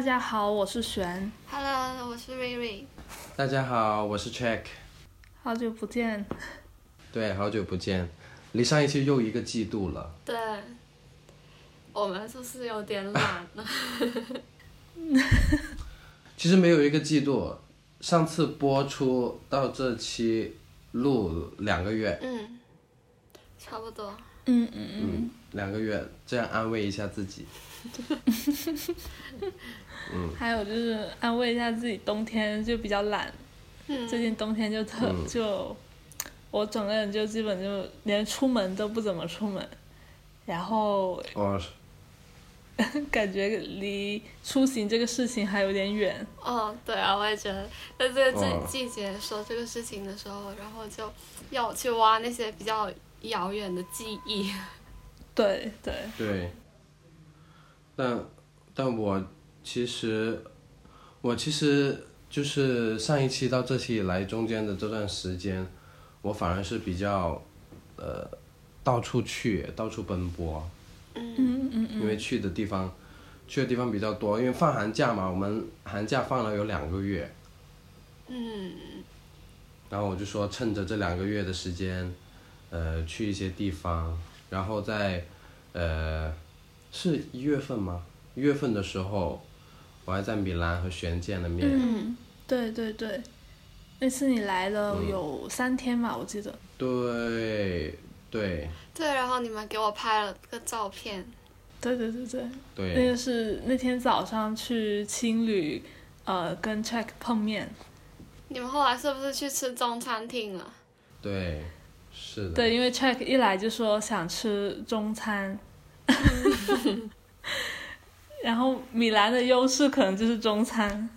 大家好，我是璇，Hello，我是瑞瑞。大家好，我是 Check。好久不见。对，好久不见，离上一期又一个季度了。对，我们是不是有点懒了？其实没有一个季度，上次播出到这期录两个月，嗯，差不多。嗯嗯嗯，两个月，这样安慰一下自己。嗯。还有就是安慰一下自己，冬天就比较懒，嗯，最近冬天就特、嗯就，我整个人就基本就连出门都不怎么出门，然后哦，感觉离出行这个事情还有点远。哦，对啊，我也觉得，在这个哦季季节说这个事情的时候，然后就要我去挖那些比较遥远的记忆。对对，对。但，但我其实，我其实就是上一期到这期以来中间的这段时间，我反而是比较，呃，到处去，到处奔波。嗯嗯嗯嗯，因为去的地方，去的地方比较多，因为放寒假嘛，我们寒假放了有两个月，嗯然后我就说趁着这两个月的时间，呃，去一些地方，然后在，呃，是一月份吗？一月份的时候，我还在米兰和璇见了面，嗯，对对对，那次你来了嗯有三天吧，我记得。对，对，对，然后你们给我拍了个照片。对对对对，对那，个是那天早上去青旅，呃，跟 Check 碰面。你们后来是不是去吃中餐厅了？对，是的，对，因为 Check 一来就说想吃中餐，然后米兰的优势可能就是中餐。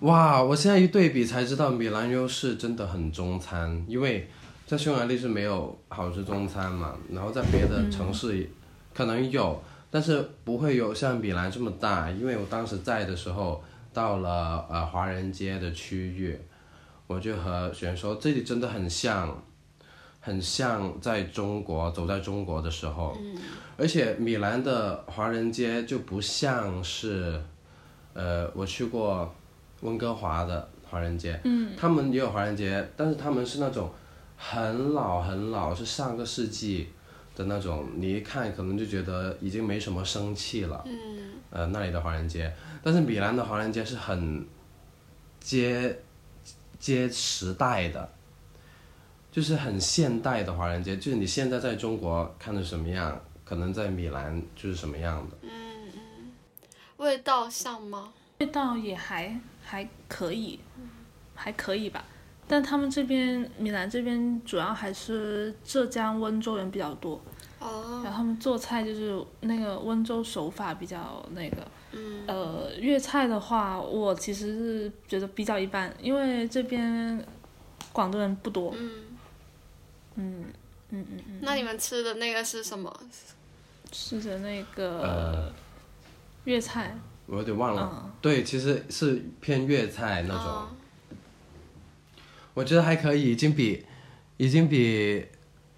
哇！我现在一对比才知道，米兰优势真的很中餐，因为在匈牙利是没有好吃中餐嘛，然后在别的城市可能有，但是不会有像米兰这么大。因为我当时在的时候，到了呃华人街的区域，我就和璇说，这里真的很像，很像在中国走在中国的时候，而且米兰的华人街就不像是，呃，我去过。温哥华的华人街，嗯，他们也有华人街，但是他们是那种很老很老，是上个世纪的那种，你一看可能就觉得已经没什么生气了。嗯呃，那里的华人街，但是米兰的华人街是很接接时代的，就是很现代的华人街，就是你现在在中国看的什么样，可能在米兰就是什么样的。嗯嗯，味道像吗？味道也还还可以，还可以吧。但他们这边米兰这边主要还是浙江温州人比较多，哦然后他们做菜就是那个温州手法比较那个。嗯呃，粤菜的话，我其实是觉得比较一般，因为这边广东人不多。嗯，嗯嗯嗯嗯，那你们吃的那个是什么？吃的那个呃粤菜，我有点忘了，嗯，对，其实是偏粤菜那种。哦我觉得还可以，已经比，已经比，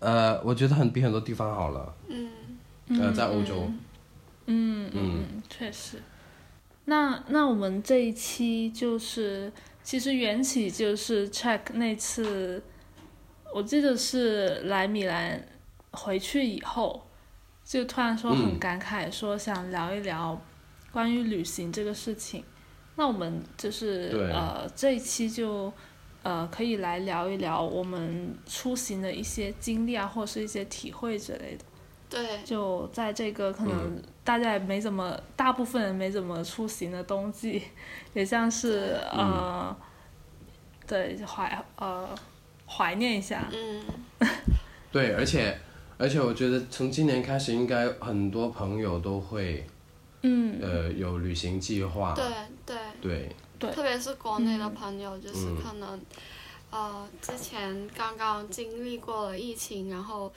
呃，我觉得很比很多地方好了。嗯呃，在欧洲，嗯嗯嗯，确实。那那我们这一期就是，其实缘起就是 check 那次，我记得是来米兰回去以后，就突然说很嗯感慨，说想聊一聊关于旅行这个事情。那我们就是呃这一期就呃可以来聊一聊我们出行的一些经历啊，或者是一些体会之类的。对，就在这个可能大家也没怎么，大部分人没怎么出行的冬季，也像是呃，对怀呃怀念一下，嗯。对，而且，而且我觉得从今年开始，应该很多朋友都会，嗯，呃，有旅行计划。对对，对，对。特别是国内的嗯。朋友，就是嗯。可能，呃，之前刚刚经历过了疫情，然后，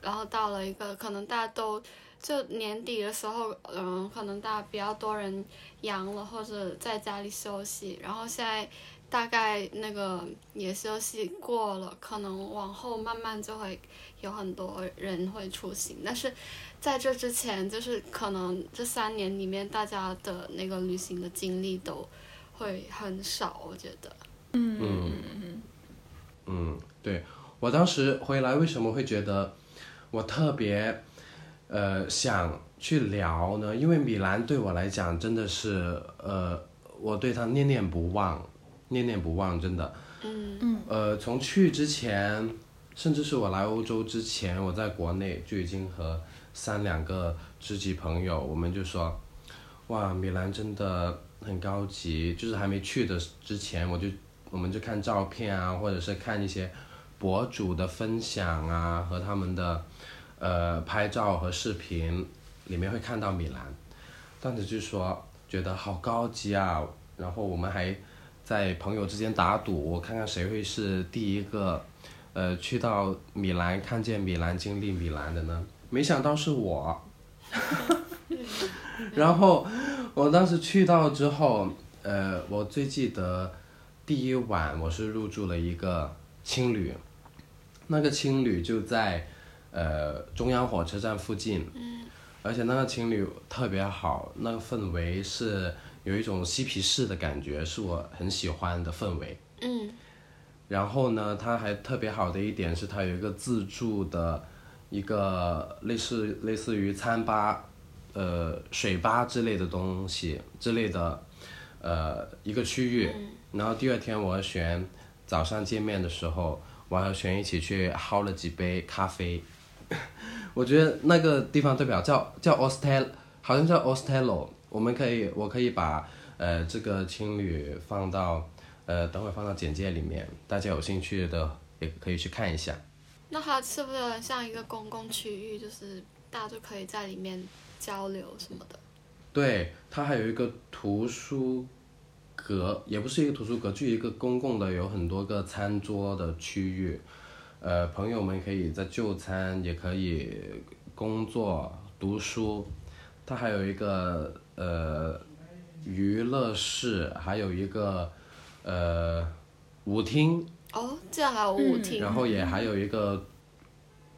然后到了一个可能大家都就年底的时候，嗯，可能大家比较多人阳了或者在家里休息，然后现在大概那个也休息过了，可能往后慢慢就会有很多人会出行。但是在这之前，就是可能这三年里面，大家的那个旅行的经历都会很少，我觉得。嗯嗯嗯，对我当时回来为什么会觉得我特别呃想去聊呢？因为米兰对我来讲真的是呃，我对它念念不忘，念念不忘，真的。嗯嗯呃，从去之前，甚至是我来欧洲之前，我在国内就已经和三两个知己朋友，我们就说，哇，米兰真的很高级。就是还没去的之前，我就我们就看照片啊，或者是看一些博主的分享啊，和他们的呃拍照和视频，里面会看到米兰，当时就说觉得好高级啊，然后我们还在朋友之间打赌，我看看谁会是第一个，呃，去到米兰看见米兰、经历米兰的呢？没想到是我。然后我当时去到之后，呃，我最记得第一晚我是入住了一个青旅，那个青旅就在呃中央火车站附近，而且那个青旅特别好，那个氛围是有一种嬉皮士的感觉，是我很喜欢的氛围。嗯然后呢，它还特别好的一点是，它有一个自助的一个类似类似于餐吧、呃水吧之类的东西之类的，呃一个区域。然后第二天我和璇早上见面的时候，我和璇一起去薅了几杯咖啡。我觉得那个地方特别好，叫叫 Ostel，好像叫 Ostello。我们可以，我可以把呃这个青旅放到呃等会放到简介里面，大家有兴趣的也可以去看一下。那它是不是像一个公共区域，就是大家就可以在里面交流什么的？对，它还有一个图书阁，也不是一个图书阁，就一个公共的，有很多个餐桌的区域。呃，朋友们可以在就餐，也可以工作、读书。它还有一个呃娱乐室，还有一个呃舞厅，哦，这样还有舞嗯厅。然后也还有一个，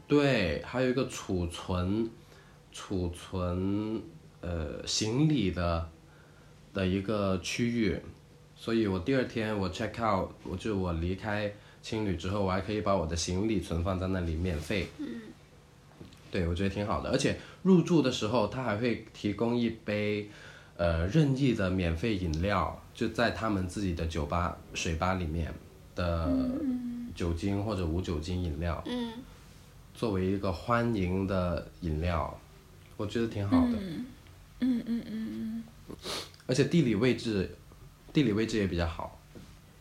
对，还有一个储存储存呃行李的的一个区域，所以我第二天我 check out，我就我离开青旅之后，我还可以把我的行李存放在那里免费。嗯对，我觉得挺好的，而且入住的时候他还会提供一杯呃任意的免费饮料，就在他们自己的酒吧水吧里面的酒精或者无酒精饮料，嗯作为一个欢迎的饮料，我觉得挺好的。嗯嗯嗯嗯而且地理位置，地理位置也比较好。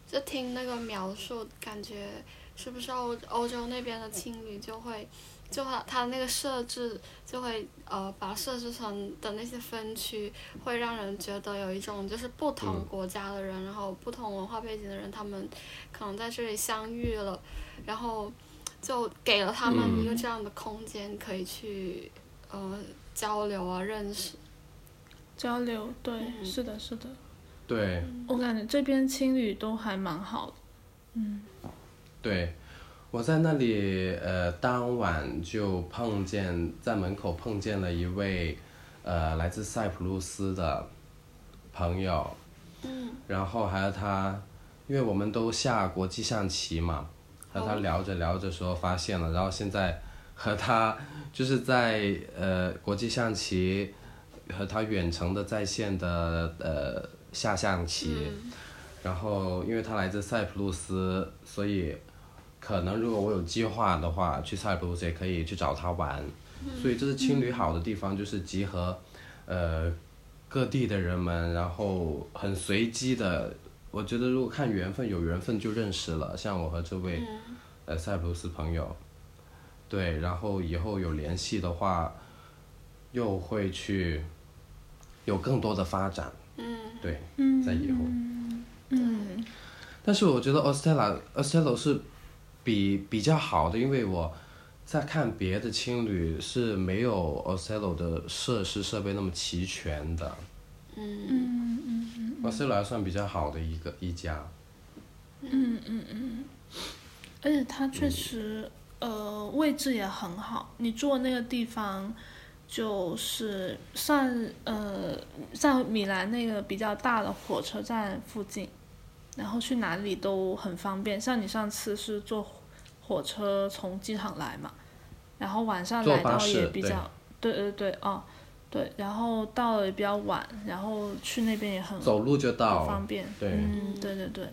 就听那个描述，感觉是不是欧欧洲那边的青旅就会，就会它那个设置就会呃把设置成的那些分区，会让人觉得有一种就是不同嗯国家的人，然后不同文化背景的人，他们可能在这里相遇了，然后就给了他们一个嗯这样的空间，可以去呃交流啊认识。交流，对，嗯是的，是的，对我感觉这边青旅都还蛮好的。嗯对，我在那里呃当晚就碰见在门口碰见了一位呃来自塞浦路斯的朋友，嗯然后还有他，因为我们都下国际象棋嘛，和他哦聊着聊着时候发现了，然后现在和他就是在呃国际象棋和他远程的在线的呃下象棋，嗯。然后因为他来自塞浦路斯，所以可能如果我有计划的话，去塞浦路斯也可以去找他玩。所以这是青旅好的地方，就是集合呃各地的人们，然后很随机的。我觉得如果看缘分，有缘分就认识了。像我和这位嗯呃塞浦路斯朋友，对，然后以后有联系的话，又会去有更多的发展。嗯对，嗯，在以后。嗯但是我觉得 Ostella Ostello 是比比较好的，因为我在看别的青旅是没有 Ostello 的设施设备那么齐全的。嗯嗯嗯嗯 Ostello 还算比较好的一个一家。嗯嗯嗯，而且它确实，呃，位置也很好。你坐那个地方，就是算呃，在米兰那个比较大的火车站附近，然后去哪里都很方便。像你上次是坐火车从机场来嘛，然后晚上来到也比较，对对对，哦，对，然后到了也比较晚，然后去那边也很走路就到，方便。对，嗯，对对对。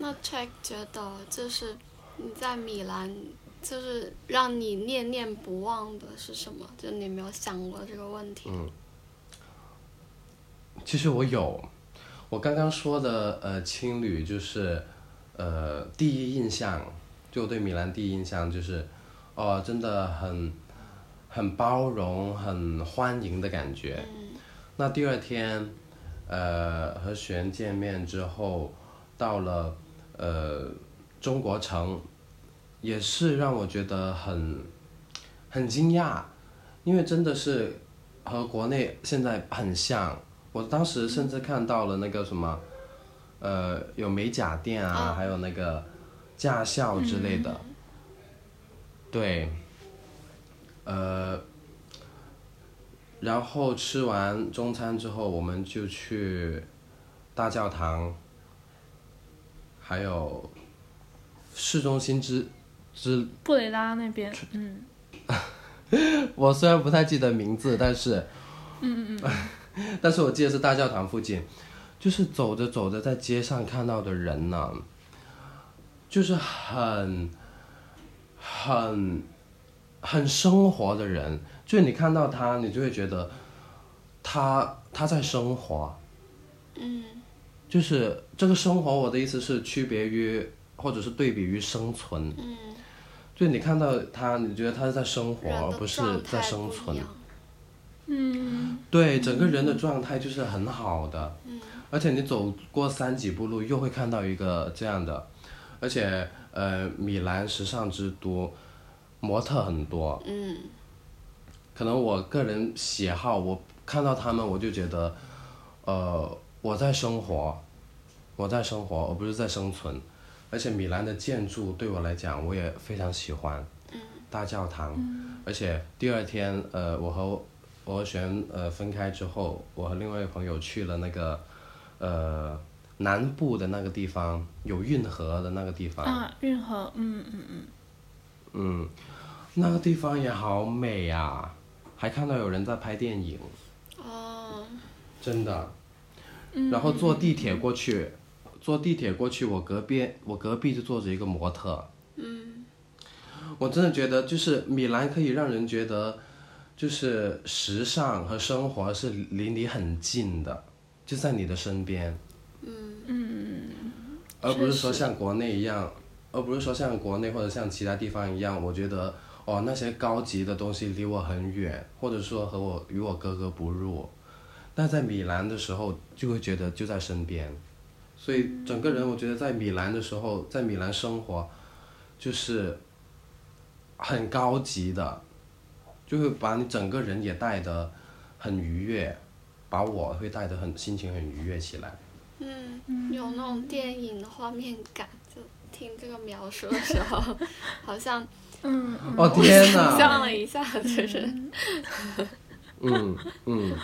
那 Check 觉得就是你在米兰，就是让你念念不忘的是什么？就你没有想过这个问题。嗯，其实我有，我刚刚说的呃青旅就是呃第一印象，就对米兰第一印象就是哦真的很很包容、很欢迎的感觉。嗯。那第二天呃和璇见面之后，到了。呃，中国城也是让我觉得很很惊讶，因为真的是和国内现在很像。我当时甚至看到了那个什么，呃，有美甲店啊，还有那个驾校之类的。对。呃，然后吃完中餐之后，我们就去大教堂。还有市中心之之布雷拉那边，嗯，我虽然不太记得名字，但是，嗯嗯嗯，但是我记得是大教堂附近，就是走着走着在街上看到的人呢，就是很很很生活的人，就是你看到他，你就会觉得他他在生活，嗯。就是这个生活，我的意思是区别于或者是对比于生存。嗯。就你看到他，你觉得他是在生活，而不是在生存。嗯。对，整个人的状态就是很好的。嗯。而且你走过三几步路，又会看到一个这样的，而且呃，米兰时尚之都，模特很多。嗯。可能我个人喜好，我看到他们，我就觉得，呃。我在生活，我在生活，而不是在生存。而且米兰的建筑对我来讲，我也非常喜欢。大教堂。而且第二天，呃，我和我和璇呃分开之后，我和另外一个朋友去了那个，呃，南部的那个地方，有运河的那个地方。啊，运河，嗯嗯嗯。嗯，那个地方也好美啊，还看到有人在拍电影。哦。真的。然后坐地铁过去，坐地铁过去，我隔壁我隔壁就坐着一个模特。嗯。我真的觉得，就是米兰可以让人觉得，就是时尚和生活是离你很近的，就在你的身边。嗯嗯。而不是说像国内一样，而不是说像国内或者像其他地方一样，我觉得哦那些高级的东西离我很远，或者说和我与我格格不入。但在米兰的时候，就会觉得就在身边，所以整个人我觉得在米兰的时候，在米兰生活，就是很高级的，就会把你整个人也带的很愉悦，把我会带的很心情很愉悦起来。嗯，有那种电影的画面感，就听这个描述的时候，好像嗯，哦天哪，想象了一下，就是，嗯嗯。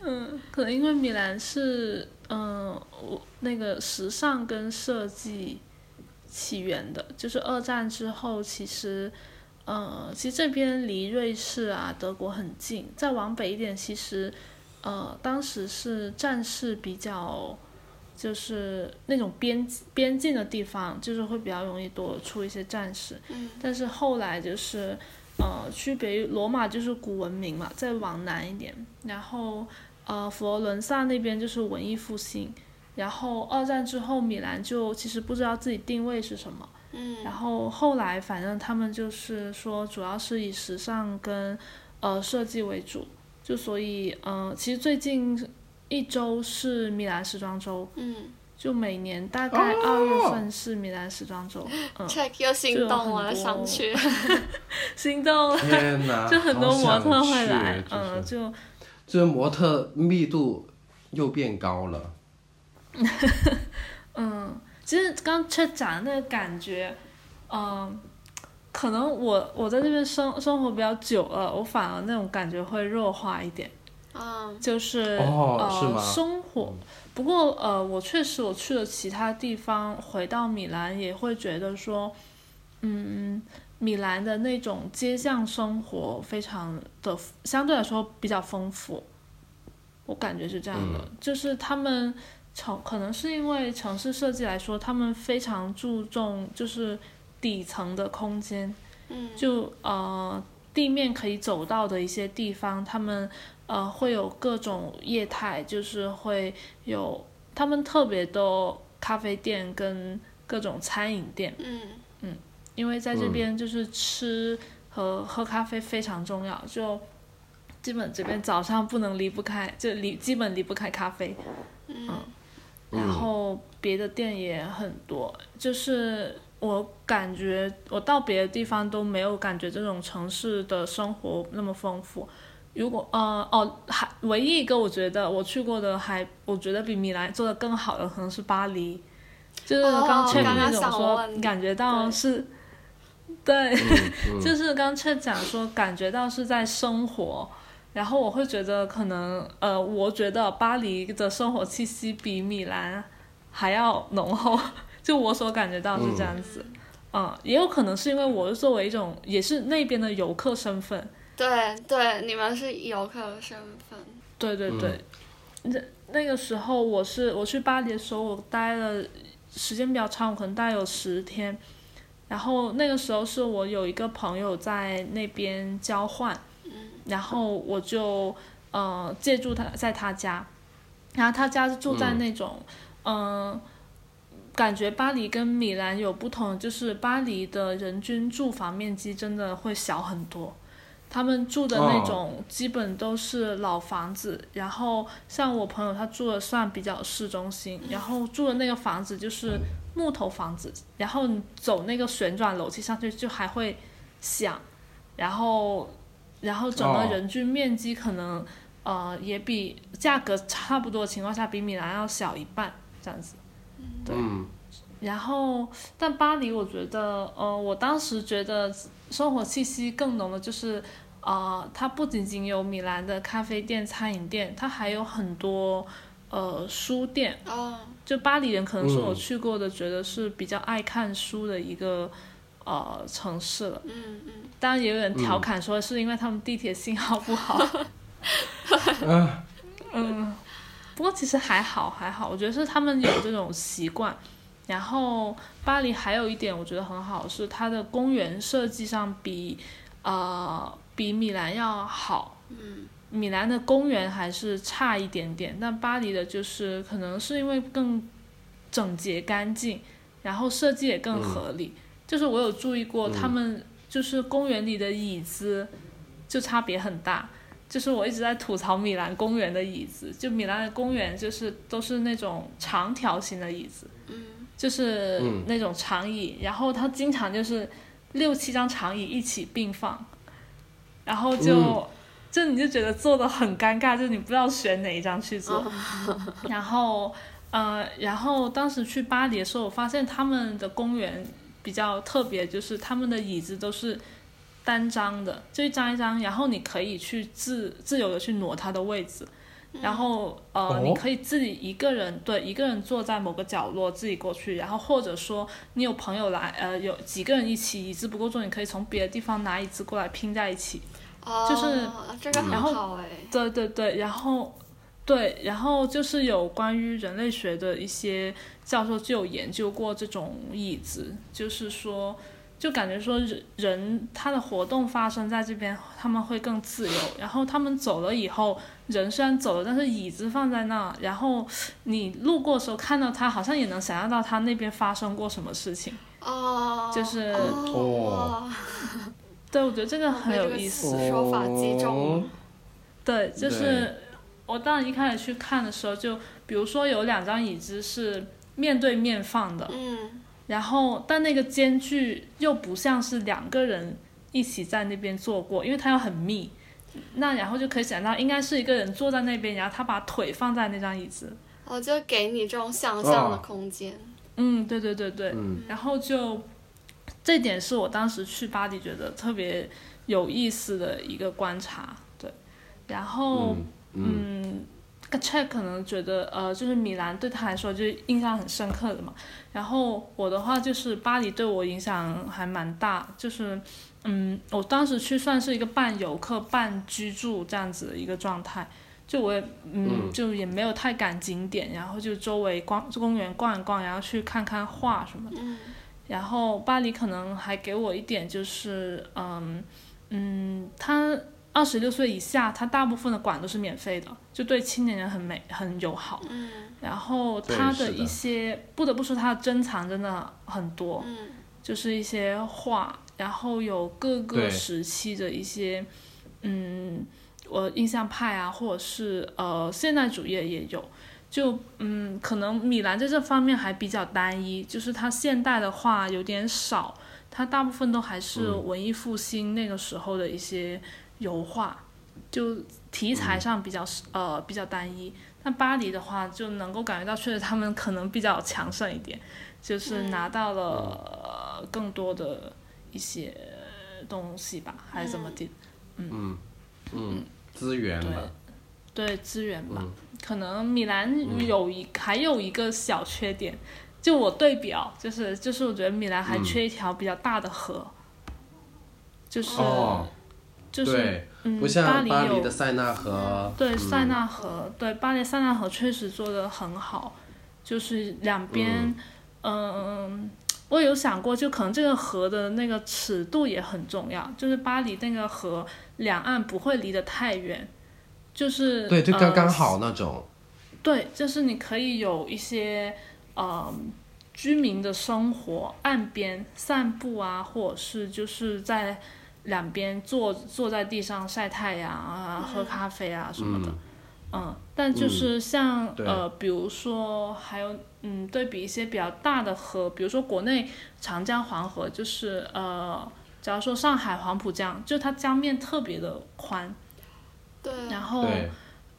嗯，可能因为米兰是嗯，我那个时尚跟设计起源的，就是二战之后，其实，呃，其实这边离瑞士啊、德国很近，再往北一点，其实，呃，当时是战事比较，就是那种边边境的地方，就是会比较容易多出一些战士。嗯。但是后来就是，呃，区别于罗马就是古文明嘛，再往南一点，然后。呃，佛罗伦萨那边就是文艺复兴，然后二战之后，米兰就其实不知道自己定位是什么。嗯。然后后来，反正他们就是说，主要是以时尚跟呃设计为主，就所以呃，其实最近一周是米兰时装周。嗯。就每年大概二月份是米兰时装周。嗯。Check 又心动了，想去。心动了。天哪！就很多模特会来，嗯，就。这模特密度又变高了。嗯，其实刚才讲的那个感觉，嗯、可能我我在这边生生活比较久了，我反而那种感觉会弱化一点。嗯就是、呃哦是吗生活。不过呃，我确实我去了其他地方，回到米兰也会觉得说，嗯，米兰的那种街巷生活非常的相对来说比较丰富，我感觉是这样的，就是他们城可能是因为城市设计来说，他们非常注重就是底层的空间，嗯。就呃地面可以走到的一些地方，他们呃会有各种业态，就是会有他们特别多咖啡店跟各种餐饮店，嗯。因为在这边就是吃和喝咖啡非常重要，就基本这边早上不能离不开，就离基本离不开咖啡。嗯然后别的店也很多，就是我感觉我到别的地方都没有感觉这种城市的生活那么丰富。如果呃哦，还唯一一个我觉得我去过的还我觉得比米兰做的更好的可能是巴黎，就是刚哦 check 刚刚想那种说感觉到是，对，嗯 就是刚 check 讲说感觉到是在生活，然后我会觉得可能呃，我觉得巴黎的生活气息比米兰还要浓厚，就我所感觉到是这样子。嗯，也有可能是因为我是作为一种也是那边的游客身份，对对，你们是游客的身份。对对对，那、那个时候我是我去巴黎的时候，我待了时间比较长，我可能待有十天。然后那个时候是我有一个朋友在那边交换，然后我就呃借住他在他家，然后他家是住在那种嗯、呃感觉巴黎跟米兰有不同，就是巴黎的人均住房面积真的会小很多。他们住的那种基本都是老房子，然后像我朋友他住的算比较市中心，然后住的那个房子就是木头房子，然后你走那个旋转楼梯上去就还会响，然后然后整个哦。人均面积可能、呃也比价格差不多的情况下比米兰要小一半这样子。对。嗯。然后，但巴黎，我觉得，呃，我当时觉得生活气息更浓的就是，呃，它不仅仅有米兰的咖啡店、餐饮店，它还有很多呃书店。哦，就巴黎人可能是我嗯。去过的，觉得是比较爱看书的一个呃城市了。嗯嗯，当然也有人调侃说是因为他们地铁信号不好。嗯 嗯，不过其实还好还好，我觉得是他们有这种习惯。然后巴黎还有一点我觉得很好是它的公园设计上比呃比米兰要好。嗯米兰的公园还是差一点点，但巴黎的就是可能是因为更整洁干净，然后设计也更合理。就是我有注意过，嗯他们就是公园里的椅子就差别很大。就是我一直在吐槽米兰公园的椅子，就米兰的公园就是都是那种长条形的椅子，嗯就是嗯那种长椅，然后它经常就是六七张长椅一起并放，然后就、嗯就你就觉得坐的很尴尬，就你不知道选哪一张去坐。然后呃，然后当时去巴黎的时候，我发现他们的公园比较特别，就是他们的椅子都是单张的，就一张一张，然后你可以去自自由的去挪它的位置。然后呃，哦你可以自己一个人对一个人坐在某个角落自己过去，然后或者说你有朋友来，呃，有几个人一起，椅子不够坐，你可以从别的地方拿椅子过来拼在一起。哦，就是这个很然后好哎。对对对，然后对，然后就是有关于人类学的一些教授就有研究过这种椅子，就是说，就感觉说人人他的活动发生在这边，他们会更自由，然后他们走了以后，人虽然走了，但是椅子放在那，然后你路过的时候看到他，好像也能想象到他那边发生过什么事情。哦，就是哦，对，我觉得这个很有意思。说法击中了。对，就是我当时一开始去看的时候，就比如说有两张椅子是面对面放的，嗯然后但那个间距又不像是两个人一起在那边坐过，因为它又很密。那然后就可以想到，应该是一个人坐在那边，然后他把腿放在那张椅子。我就给你这种想象的哦空间。嗯，对对对对，嗯然后就这点是我当时去巴黎觉得特别有意思的一个观察，对，然后嗯嗯嗯 c h e 可能觉得呃，就是米兰对他来说就是印象很深刻的嘛。然后我的话就是巴黎对我影响还蛮大，就是嗯，我当时去算是一个半游客半居住这样子的一个状态。就我也嗯，嗯就也没有太赶景点，然后就周围逛公园逛一逛，然后去看看画什么的。嗯然后巴黎可能还给我一点就是，嗯嗯，他二十六岁以下，他大部分的馆都是免费的，就对青年人很美很友好。嗯然后它的他的一些不得不说，他的珍藏真的很多，嗯就是一些画，然后有各个时期的一些，嗯，我印象派啊，或者是呃现代主义也有。就嗯，可能米兰在这方面还比较单一，就是它现代的画有点少，它大部分都还是嗯文艺复兴那个时候的一些油画，就题材上比较、呃比较单一。但巴黎的话，就能够感觉到确实他们可能比较强盛一点，就是嗯。拿到了、呃更多的一些东西吧，还是怎么的？嗯。嗯，资源吧，对资源吧。嗯。可能米兰有一、还有一个小缺点，就我对比哦，就是就是我觉得米兰还嗯。缺一条比较大的河，就是、哦，就是对，嗯，不像巴黎的塞纳河，嗯对塞纳河，对巴黎塞纳河确实做的很好，就是两边，嗯、我有想过，就可能这个河的那个尺度也很重要，就是巴黎那个河两岸不会离得太远，就是对，就刚刚呃好那种，对，就是你可以有一些呃居民的生活，岸边散步啊，或者是就是在两边坐坐在地上晒太阳啊，喝咖啡啊什么的。嗯，但就是像、对。呃，比如说还有嗯，对比一些比较大的河，比如说国内长江黄河，就是呃，假如说上海黄浦江，就它江面特别的宽，对，然后，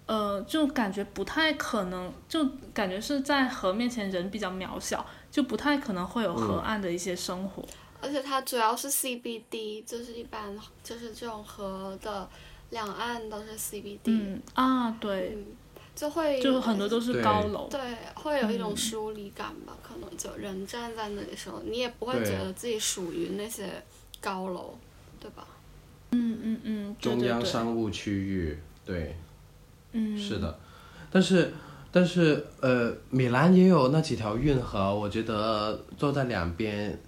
呃，就感觉不太可能，就感觉是在河面前人比较渺小，就不太可能会有河岸的一些生活。而且它主要是 CBD，就是一般就是这种河的两岸都是 CBD，嗯啊，对，嗯，就会就很多都是高楼。对，会有一种嗯疏离感吧，可能就人站在那里的时候，你也不会觉得自己属于那些高楼，对吧？嗯嗯嗯，对中央商务区域，对，嗯，是的，但是但是呃，米兰也有那几条运河，我觉得坐在两边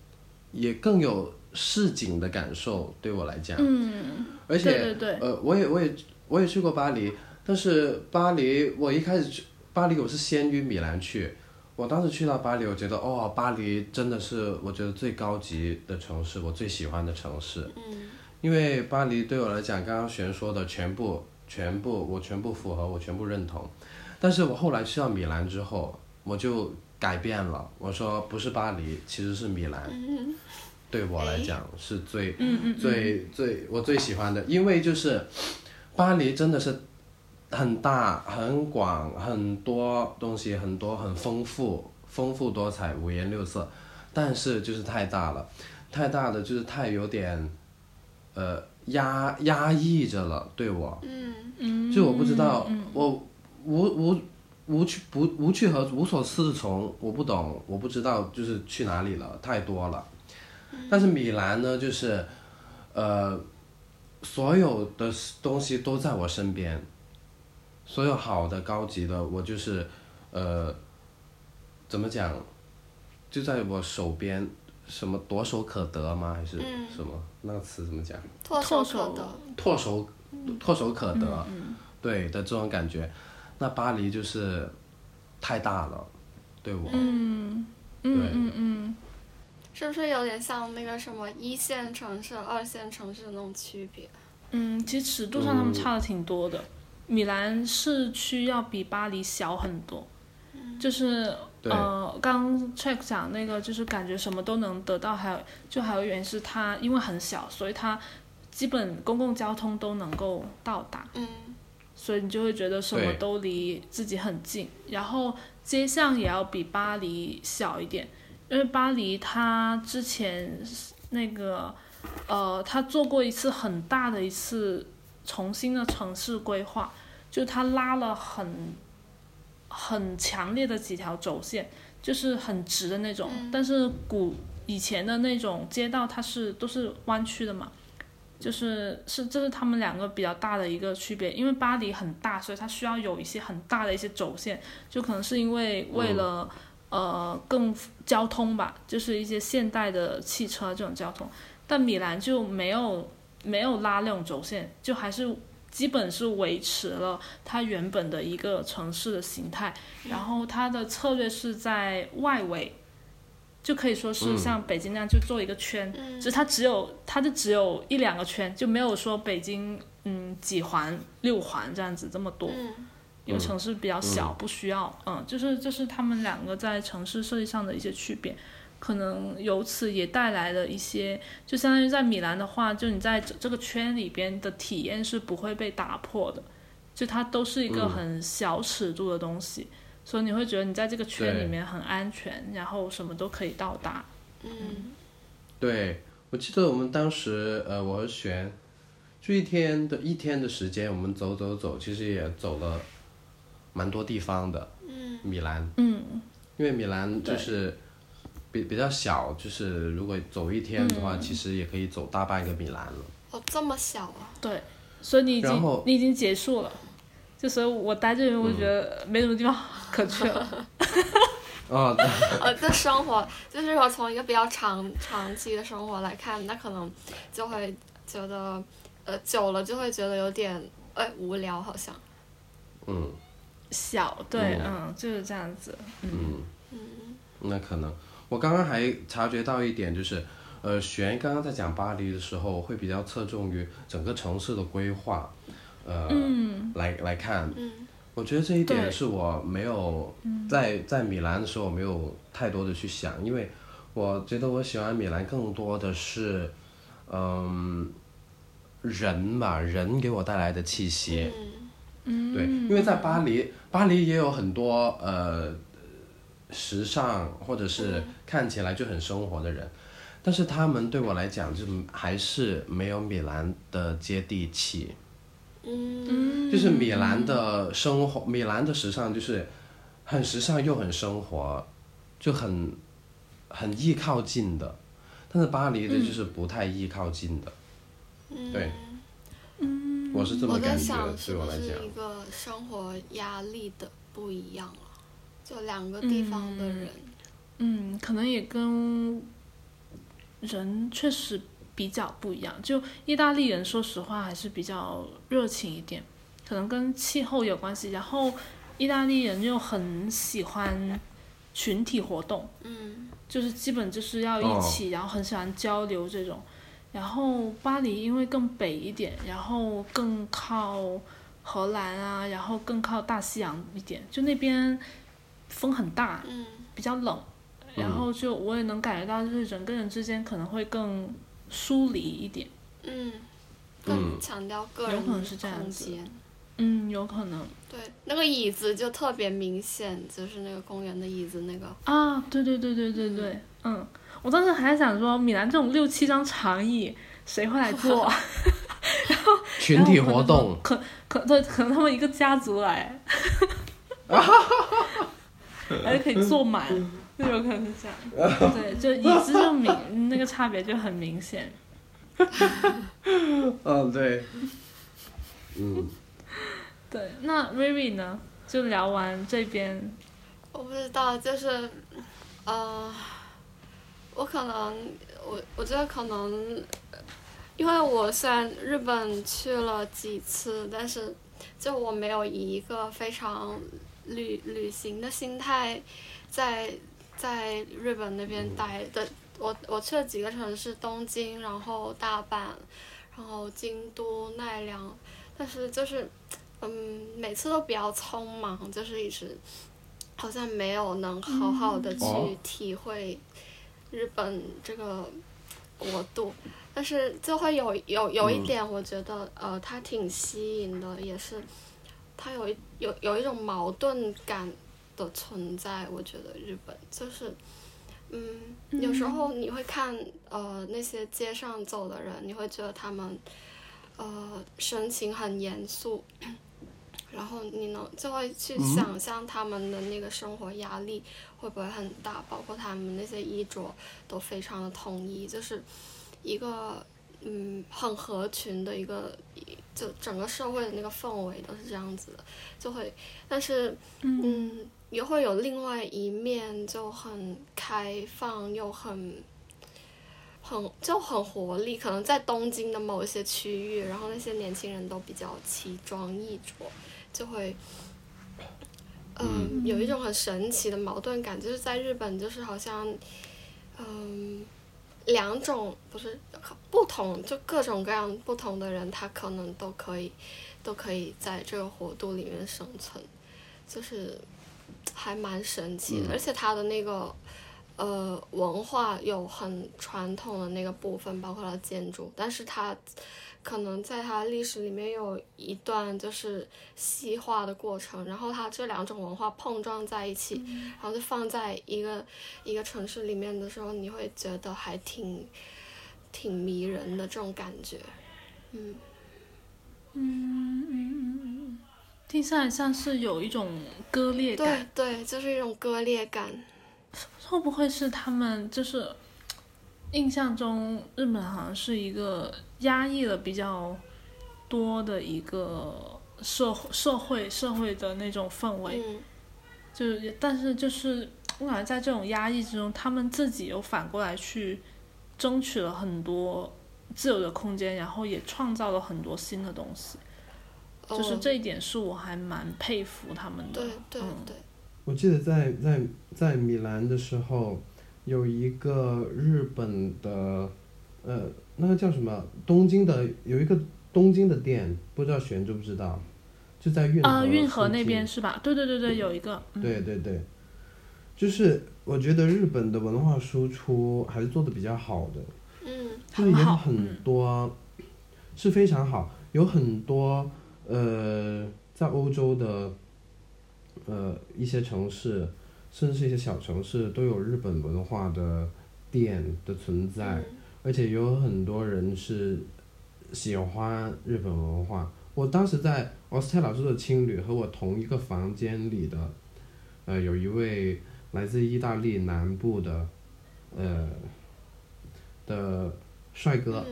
也更有市井的感受，对我来讲，嗯，而且对对对，呃，我也我也我也去过巴黎，但是巴黎我一开始去巴黎我是先于米兰去，我当时去到巴黎，我觉得哦，巴黎真的是我觉得最高级的城市，我最喜欢的城市，嗯。因为巴黎对我来讲，刚刚璇说的全部全部我全部符合，我全部认同，但是我后来去到米兰之后，我就改变了，我说不是巴黎，其实是米兰，嗯对我来讲是最。最最我最喜欢的，因为就是巴黎真的是很大、很广、很多东西，很多很丰富、丰富多彩、五颜六色，但是就是太大了，太大的就是太有点呃压压抑着了，对我，嗯。嗯，就我不知道，嗯。我无无无去不无去和无所适从，我不懂，我不知道就是去哪里了，太多了。但是米兰呢，就是，呃，所有的东西都在我身边，所有好的、高级的，我就是，呃，怎么讲，就在我手边，什么唾手可得吗？还是嗯什么？那个词怎么讲？唾手可得，唾手唾手可得，嗯对的这种感觉。那巴黎就是太大了，对我，嗯嗯嗯嗯，是不是有点像那个什么一线城市、二线城市的那种区别？嗯，其实尺度上他们差的挺多的。米兰市区要比巴黎小很多，就是呃，刚 check 讲那个，就是感觉什么都能得到，还有就还有原因是它因为很小，所以它基本公共交通都能够到达，嗯所以你就会觉得什么都离自己很近。然后街巷也要比巴黎小一点，因为巴黎它之前那个呃，它做过一次很大的一次重新的城市规划，就它拉了很很强烈的几条轴线，就是很直的那种，但是古以前的那种街道它是都是弯曲的嘛。就是是这是他们两个比较大的一个区别，因为巴黎很大，所以它需要有一些很大的一些轴线，就可能是因为为了呃更交通吧，就是一些现代的汽车这种交通，但米兰就没有没有拉那种轴线，就还是基本是维持了它原本的一个城市的形态，然后它的策略是在外围。就可以说是像北京那样，就做一个圈，只是它只有它就只有一两个圈，就没有说北京嗯几环六环这样子这么多，因为城市比较小，不需要，嗯，就是这是他们两个在城市设计上的一些区别，可能由此也带来了一些，就相当于在米兰的话，就你在这这个圈里边的体验是不会被打破的，就它都是一个很小尺度的东西。所以你会觉得你在这个圈里面很安全，然后什么都可以到达。嗯，对，我记得我们当时，呃，我和璇，就一天的一天的时间，我们走走走，其实也走了蛮多地方的。嗯，米兰。嗯。因为米兰就是比比较小，就是如果走一天的话，其实也可以走大半个米兰了。哦，这么小啊！对，所以你已经你已经结束了。就所以，我待这边，我觉得没什么地方可去了。哦，呃，这生活就是说从一个比较长长期的生活来看，那可能就会觉得，呃，久了就会觉得有点哎无聊，好像。嗯。小对，嗯，就是这样子。嗯。嗯。那可能，我刚刚还察觉到一点，就是，呃，璇刚刚在讲巴黎的时候，会比较侧重于整个城市的规划。呃，来来看，我觉得这一点是我没有在在米兰的时候没有太多的去想，因为我觉得我喜欢米兰更多的是，嗯，人吧，人给我带来的气息，嗯。对，因为在巴黎，巴黎也有很多呃时尚或者是看起来就很生活的人，但是他们对我来讲就还是没有米兰的接地气。嗯，就是米兰的生活，米兰的时尚就是很时尚又很生活，就很很易靠近的，但是巴黎的就是不太易靠近的，对，嗯，我是这么感觉，对我来讲，是一个生活压力的不一样了，就两个地方的人，嗯，可能也跟人确实。比较不一样，就意大利人，说实话还是比较热情一点，可能跟气候有关系。然后意大利人又很喜欢群体活动，嗯，就是基本就是要一起，然后很喜欢交流这种。然后巴黎因为更北一点，然后更靠荷兰啊，然后更靠大西洋一点，就那边风很大，嗯，比较冷，然后就我也能感觉到，就是人跟人之间可能会更。疏离一点，嗯，更强调个人空间，嗯，有可能。对，那个椅子就特别明显，就是那个公园的椅子那个。啊，对对对对对对，嗯，我当时还在想说，米兰这种六七张长椅，谁会来坐？然后群体活动，可可对，可能他们一个家族来，还是可以坐满。就有可能是这样，对，就椅子就明那个差别就很明显。嗯，对，嗯，对，那 Vivi 呢？就聊完这边，我不知道，就是，呃，我可能，我我觉得可能，因为我虽然日本去了几次，但是就我没有以一个非常旅旅行的心态在。在日本那边待的，我我去了几个城市，东京，然后大阪，然后京都、奈良，但是就是，嗯，每次都比较匆忙，就是一直，好像没有能好好的去体会日本这个国度，但是就会有有有一点，我觉得呃，它挺吸引的，也是，它有一有有一种矛盾感。的存在，我觉得日本就是嗯，有时候你会看呃那些街上走的人，你会觉得他们呃神情很严肃，然后你能就会去想象他们的那个生活压力会不会很大，包括他们那些衣着都非常的统一，就是一个嗯很合群的一个，就整个社会的那个氛围都是这样子的，就会，但是嗯。也会有另外一面，就很开放又很，很就很活力。可能在东京的某一些区域，然后那些年轻人都比较奇装异着，就会，嗯，有一种很神奇的矛盾感。就是在日本，就是好像，嗯，两种不是不同，就各种各样不同的人，他可能都可以，都可以在这个国度里面生存，就是。还蛮神奇的，而且它的那个，呃，文化有很传统的那个部分，包括它建筑，但是它可能在它历史里面有一段就是西化的过程，然后它这两种文化碰撞在一起，然后就放在一个一个城市里面的时候，你会觉得还挺挺迷人的这种感觉，嗯，嗯嗯嗯嗯。听起来像是有一种割裂感，对对，就是一种割裂感。会不会是他们就是印象中日本好像是一个压抑了比较多的一个社社会社会的那种氛围？嗯。就是，但是就是我感觉在这种压抑之中，他们自己又反过来去争取了很多自由的空间，然后也创造了很多新的东西。就是这一点是我还蛮佩服他们的。对对对。我记得在在在米兰的时候，有一个日本的，呃，那个叫什么？东京的有一个东京的店，不知道璇知不知道？就在运啊运河那边是吧？对对对对，有一个。对对对。就是我觉得日本的文化输出还是做的比较好的。嗯。就是有很多，是非常好，有很多。呃，在欧洲的，呃一些城市，甚至是一些小城市，都有日本文化的店的存在，而且有很多人是喜欢日本文化。我当时在奥斯泰老师的青旅和我同一个房间里的，呃，有一位来自意大利南部的，呃的帅哥，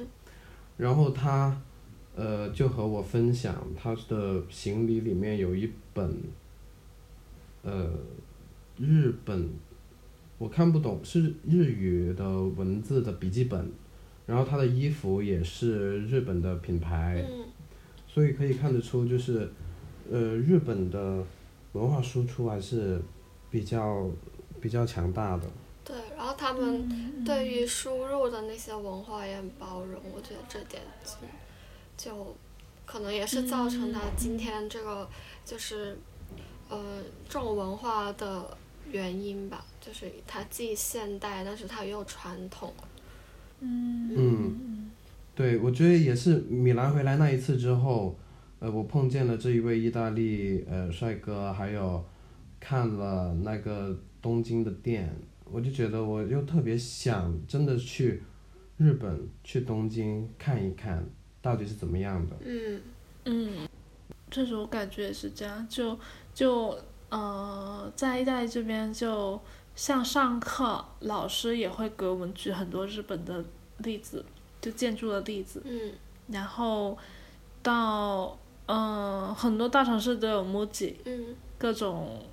然后他。呃，就和我分享，他的行李里面有一本，呃，日本，我看不懂是日语的文字的笔记本，然后他的衣服也是日本的品牌，所以可以看得出，就是，呃，日本的文化输出还是比较比较强大的。对，然后他们对于输入的那些文化也很包容，我觉得这点。就，可能也是造成他今天这个，就是，呃，这种文化的原因吧。就是他既现代，但是他又传统。嗯。嗯。对，我觉得也是。米兰回来那一次之后，呃，我碰见了这一位意大利呃帅哥，还有看了那个东京的店，我就觉得我又特别想真的去日本，去东京看一看。到底是怎么样的？嗯嗯，确实我感觉也是这样。就就呃，在意大利这边，就像上课，老师也会给我们举很多日本的例子，就建筑的例子。嗯。然后到嗯，很多大城市都有 MUJI，嗯，各种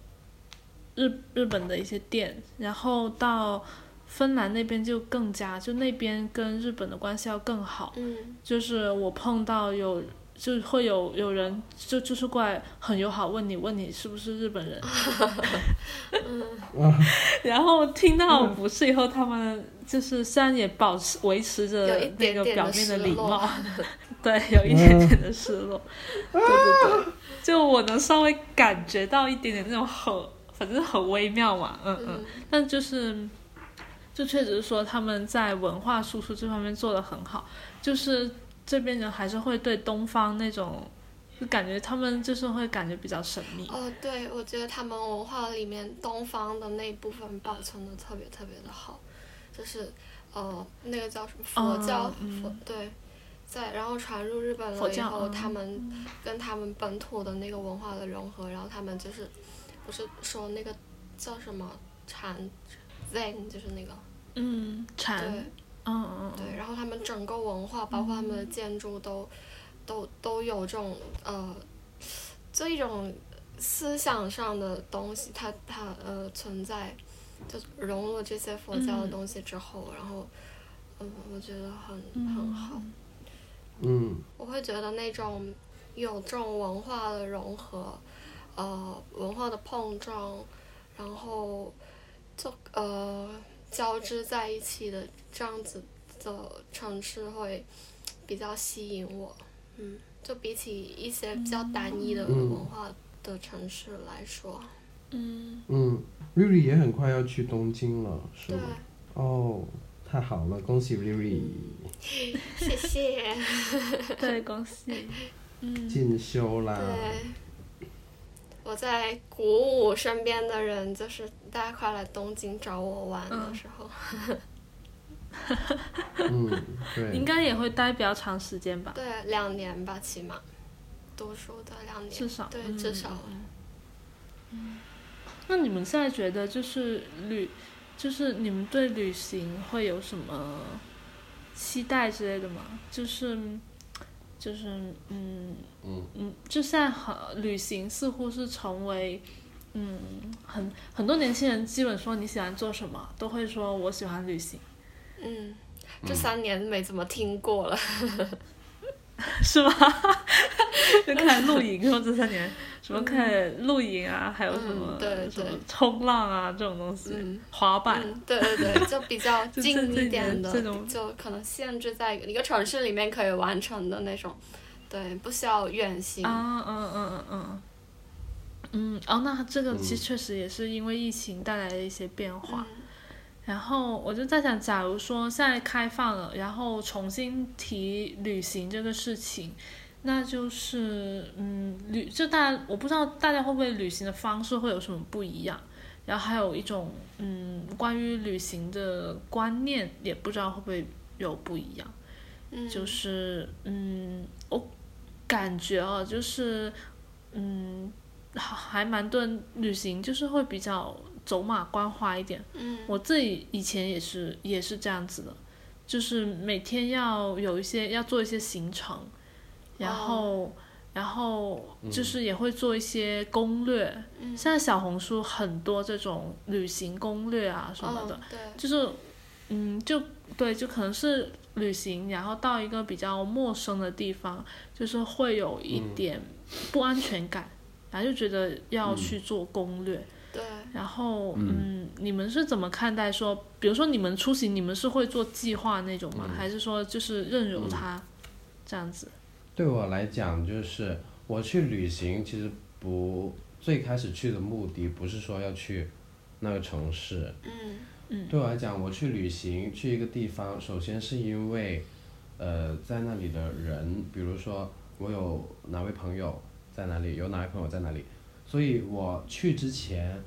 日日本的一些店。然后到。芬兰那边就更加，就那边跟日本的关系要更好。嗯。就是我碰到有，就会有有人就就是过来很友好问你，问你是不是日本人。嗯。然后听到不是以后，他们就是虽然也保持维持着那个表面的礼貌，对，有一点点的失落。对对对，就我能稍微感觉到一点点那种很，反正很微妙嘛，嗯嗯，但就是。就确实是说他们在文化输出这方面做得很好，就是这边人还是会对东方那种就感觉他们就是会感觉比较神秘。哦，对，我觉得他们文化里面东方的那部分保存的特别特别的好，就是呃那个叫什么佛教、嗯佛对，在然后传入日本佛教了以后，嗯他们跟他们本土的那个文化的融合，然后他们就是不是说那个叫什么禅 Zen 就是那个嗯，禅，对嗯嗯嗯，对，然后他们整个文化，包括他们的建筑都，都都有这种呃，这一种思想上的东西，它它呃存在，就融入这些佛教的嗯。东西之后，然后，嗯，我觉得很很好。嗯。我会觉得那种有这种文化的融合，呃，文化的碰撞，然后就呃交织在一起的这样子的城市会比较吸引我，嗯，就比起一些比较单一的嗯文化的城市来说，嗯，嗯，Riri 也很快要去东京了，是吗？，哦，太好了，恭喜 Riri 谢谢，对，恭喜，嗯，进修啦。对。我在鼓舞身边的人，就是大家快来东京找我玩的嗯时候，嗯，对。应该也会待比较长时间吧？对，两年吧，起码，读书的两年，至少对，嗯至少，嗯那你们现在觉得就是旅，就是你们对旅行会有什么期待之类的吗？就是，就是嗯嗯嗯，就现在很旅行似乎是成为。嗯，很很多年轻人基本说你喜欢做什么，都会说我喜欢旅行，嗯，这三年没怎么听过了，是吗？就开始露营，然后这三年什么开始露营啊，还有什么、嗯对什么对。冲浪啊这种东西，嗯。滑板，嗯，对对对，就比较 近一点的这种，就可能限制在一个城市里面可以完成的那种，对，不需要远行，啊，嗯嗯嗯嗯，嗯，哦，那这个其嗯实确实也是因为疫情带来的一些变化。嗯然后我就在想，假如说现在开放了，然后重新提旅行这个事情，那就是嗯，旅就大家我不知道大家会不会旅行的方式会有什么不一样，然后还有一种嗯关于旅行的观念，也不知道会不会有不一样。嗯，就是嗯，我感觉啊，就是嗯，还还蛮多人旅行就是会比较走马观花一点。嗯。我自己以前也是也是这样子的，就是每天要有一些要做一些行程，然后、然后就是也会做一些攻略。嗯。现在小红书很多这种旅行攻略啊什么的，嗯对，就是，嗯，就对，就可能是旅行，然后到一个比较陌生的地方，就是会有一点不安全感，然后就觉得要去做攻略。对，然后，嗯嗯，你们是怎么看待说，比如说你们出行，你们是会做计划那种吗？嗯还是说就是任由它这样子？对我来讲，就是我去旅行，其实不最开始去的目的不是说要去那个城市。嗯嗯对我来讲，我去旅行去一个地方，首先是因为，呃，在那里的人，比如说我有哪位朋友在哪里，有哪位朋友在哪里，所以我去之前，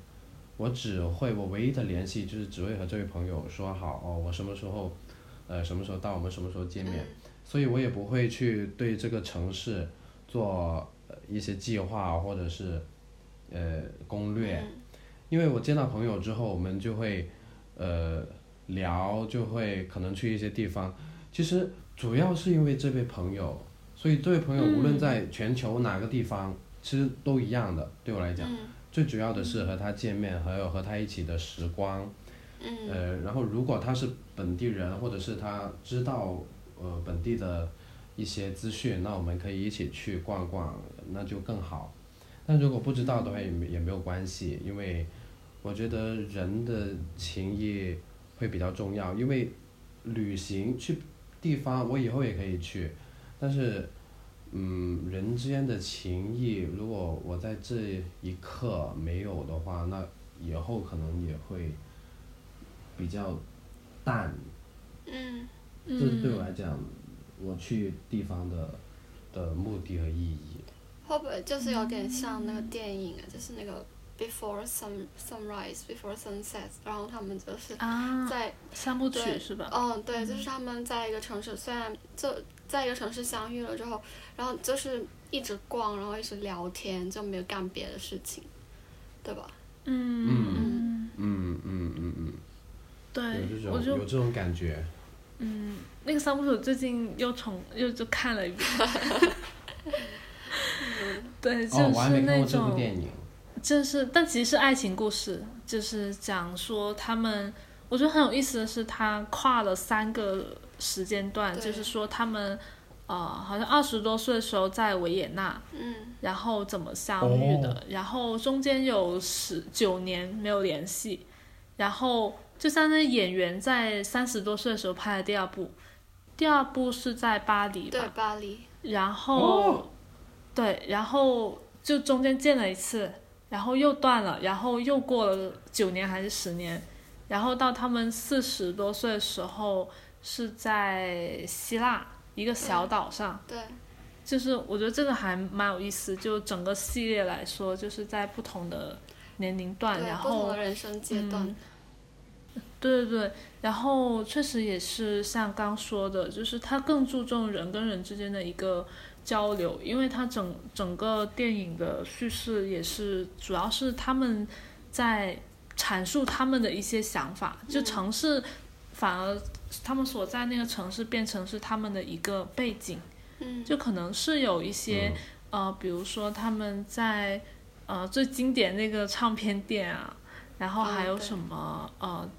我只会我唯一的联系就是只会和这位朋友说好哦，我什么时候，呃，什么时候到，我们什么时候见面。所以我也不会去对这个城市做呃一些计划或者是呃攻略，因为我见到朋友之后，我们就会呃聊，就会可能去一些地方。其实主要是因为这位朋友，所以这位朋友无论在全球哪个地方，其实都一样的。对我来讲，嗯最主要的是和他见面，还有和他一起的时光。嗯呃，然后如果他是本地人，或者是他知道呃本地的一些资讯，那我们可以一起去逛逛，那就更好。但如果不知道的话，也没也没有关系，因为我觉得人的情谊会比较重要。因为旅行去地方，我以后也可以去，但是嗯，人之间的情谊，如果我在这一刻没有的话，那以后可能也会比较淡。嗯这是对我来讲，我去地方的的目的和意义。会不会就是有点像那个电影啊？就是那个 Before Sun Sunrise Before Sunset，然后他们就是啊，在三部曲是吧？嗯，对，就是他们在一个城市，虽然就在一个城市相遇了之后，然后就是一直逛，然后一直聊天，就没有干别的事情，对吧？嗯嗯嗯嗯嗯嗯，对有这，我就种有这种感觉。嗯，那个三部曲最近又重又就看了一遍。对，就哦，我还没是那看过这部种，电影。就是，但其实是爱情故事，就是讲说他们，我觉得很有意思的是，他跨了三个时间段，就是说他们，呃，好像二十多岁的时候在维也纳，嗯。然后怎么相遇的，哦。然后中间有十九年没有联系，然后就相当于演员在三十多岁的时候拍的第二部，第二部是在巴黎对吧，，巴黎，然后、哦。对，然后就中间见了一次，然后又断了，然后又过了九年还是十年，然后到他们四十多岁的时候是在希腊一个小岛上。对，就是我觉得这个还蛮有意思，就整个系列来说，就是在不同的年龄段，对，然不同后的人生阶段，嗯对对对，然后确实也是像刚说的，就是他更注重人跟人之间的一个交流，因为他整整个电影的叙事也是主要是他们在阐述他们的一些想法，就嗯城市反而他们所在那个城市变成是他们的一个背景。嗯，就可能是有一些、呃，比如说他们在呃最经典那个唱片店啊，然后还有什么、呃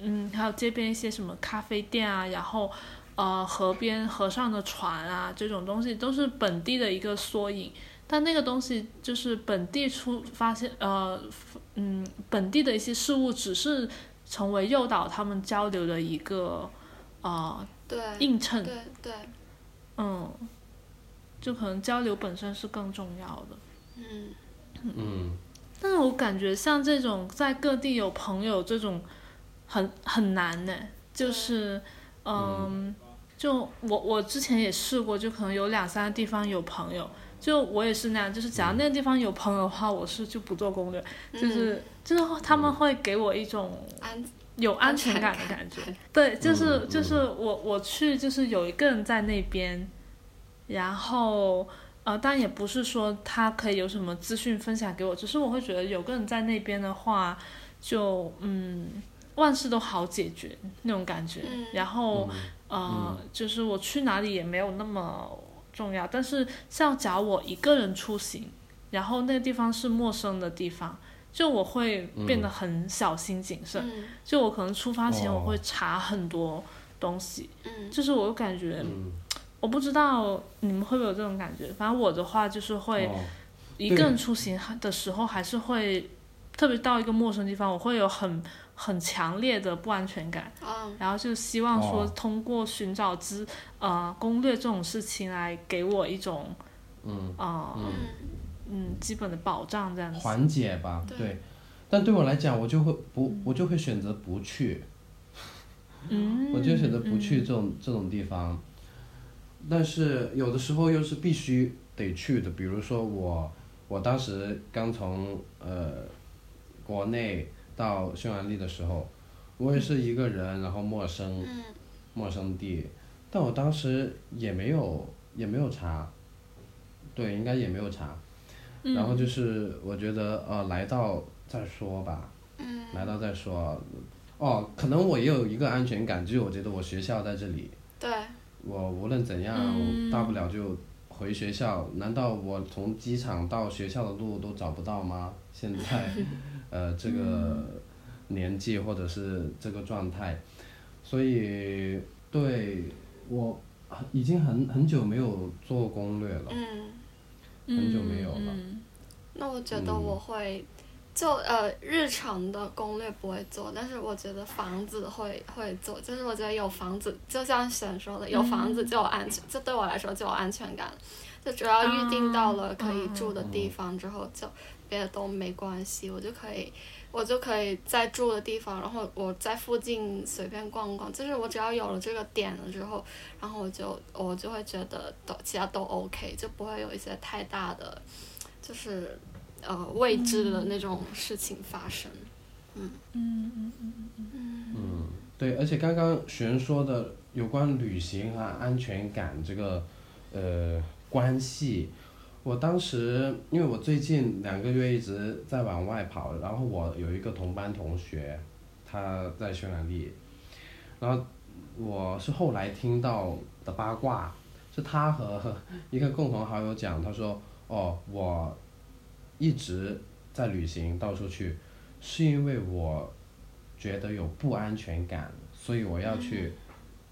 嗯，还有街边一些什么咖啡店啊，然后呃河边河上的船啊这种东西都是本地的一个缩影。但那个东西就是本地出发现呃嗯本地的一些事物，只是成为诱导他们交流的一个呃对，映衬。对对，嗯，就可能交流本身是更重要的。嗯，嗯，但是我感觉像这种在各地有朋友这种很很难呢，就是嗯，就我我之前也试过，就可能有两三个地方有朋友，就我也是那样，就是只要那个地方有朋友的话，我是就不做攻略，就是就是他们会给我一种安有安全感的感觉。对，就是嗯就是我我去就是有一个人在那边，然后呃，但也不是说他可以有什么资讯分享给我，只是我会觉得有个人在那边的话，就嗯万事都好解决那种感觉。嗯然后呃，就是我去哪里也没有那么重要，但是像假如我一个人出行，然后那个地方是陌生的地方。就我会变得很小心谨慎，嗯。就我可能出发前哦我会查很多东西，嗯。就是我感觉，嗯。我不知道你们会不会有这种感觉，反正我的话就是会哦。一个人出行的时候还是会，特别到一个陌生地方，我会有很很强烈的不安全感，嗯然后就希望说哦通过寻找资呃攻略这种事情来给我一种嗯。呃嗯，嗯嗯基本的保障这样子。缓解吧，对对。但对我来讲，我就会不，我就会选择不去，嗯，我就选择不去嗯这种这种地方。但是有的时候又是必须得去的，比如说我，我当时刚从呃国内到匈牙利的时候，我也是一个人，然后陌生嗯陌生地，但我当时也没有也没有查，对，应该也没有查。嗯然后就是我觉得呃来到再说吧，嗯来到再说。哦，可能我也有一个安全感，就是我觉得我学校在这里，对，我无论怎样，大不了就回学校。难道我从机场到学校的路都找不到吗？现在，呃，这个年纪或者是这个状态，所以对我已经很很久没有做攻略了。嗯，很久没有了嗯那我觉得嗯我会。就呃，日常的攻略不会做，但是我觉得房子会会做，就是我觉得有房子，就像璇说的，有房子就有安全，这对我来说就有安全感。就只要预定到了可以住的地方之后，就别的都没关系，我就可以我就可以在住的地方，然后我在附近随便逛逛，就是我只要有了这个点了之后，然后我就我就会觉得都其他都 OK，就不会有一些太大的，就是呃未知的那种事情发生。嗯嗯嗯嗯嗯嗯，对，而且刚刚璇说的有关旅行和安全感这个呃关系。我当时，因为我最近两个月一直在往外跑，然后我有一个同班同学，他在匈牙利，然后我是后来听到的八卦，是他和 一个共同好友讲，他说，哦，我一直在旅行，到处去，是因为我觉得有不安全感，所以我要去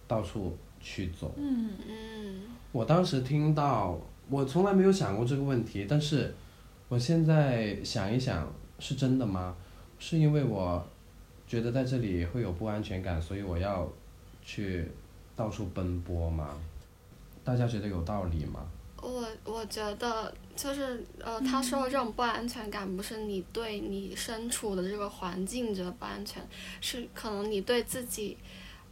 到处去走。嗯嗯我当时听到。我从来没有想过这个问题，但是我现在想一想，是真的吗？是因为我觉得在这里会有不安全感，所以我要去到处奔波吗？大家觉得有道理吗？我我觉得就是呃，他说的这种不安全感，不是你对你身处的这个环境觉得不安全，是可能你对自己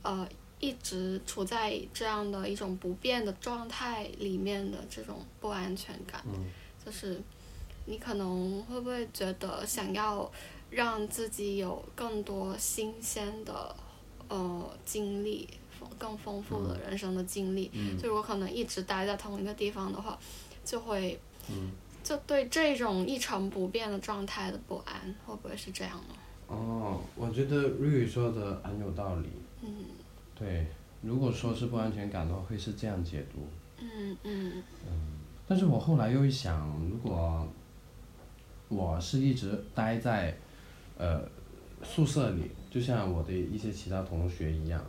呃。一直处在这样的一种不变的状态里面的这种不安全感，就是你可能会不会觉得想要让自己有更多新鲜的呃经历，更丰富的人生的经历？就如果可能一直待在同一个地方的话，就会就对这种一成不变的状态的不安，会不会是这样呢？哦，我觉得瑞瑞说的很有道理。嗯。对，如果说是不安全感的话，会是这样解读。嗯嗯。嗯，但是我后来又一想，如果我是一直待在呃宿舍里，就像我的一些其他同学一样，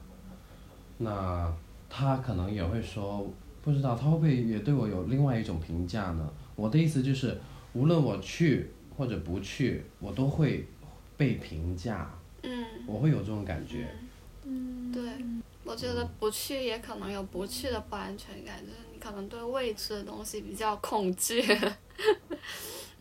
那他可能也会说，不知道他会不会也对我有另外一种评价呢？我的意思就是，无论我去或者不去，我都会被评价。嗯。我会有这种感觉。嗯，对，我觉得不去也可能有不去的不安全感，就是你可能对未知的东西比较恐惧。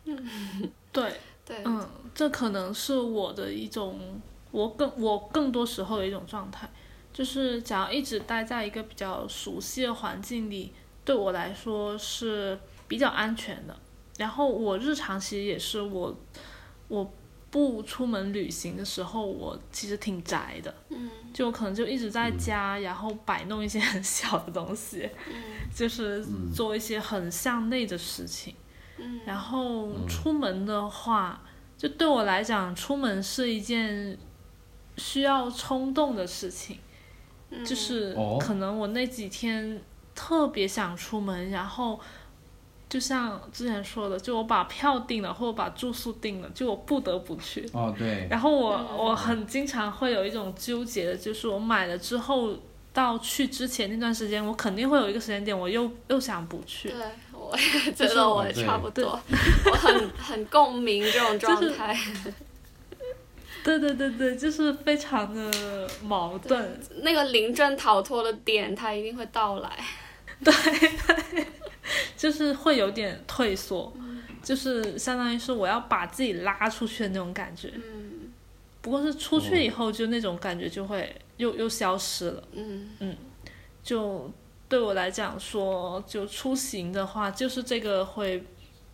嗯，对，对，嗯，这可能是我的一种，我更我更多时候的一种状态，就是只要一直待在一个比较熟悉的环境里，对我来说是比较安全的。然后我日常其实也是我，我。不出门旅行的时候，我其实挺宅的，就可能就一直在家，然后摆弄一些很小的东西，就是做一些很向内的事情。然后出门的话，就对我来讲，出门是一件需要冲动的事情，就是可能我那几天特别想出门，然后。就像之前说的，就我把票订了，或者把住宿订了，就我不得不去。哦，对。然后我我很经常会有一种纠结的，就是我买了之后到去之前那段时间，我肯定会有一个时间点，我又又想不去。对，我也觉得我也差不多，我很 很共鸣这种状态。对对对对，就是非常的矛盾。那个临阵逃脱的点，它一定会到来。对对。就是会有点退缩，就是相当于是我要把自己拉出去的那种感觉。嗯。不过是出去以后，就那种感觉就会又又消失了。嗯。嗯。就对我来讲说，就出行的话，就是这个会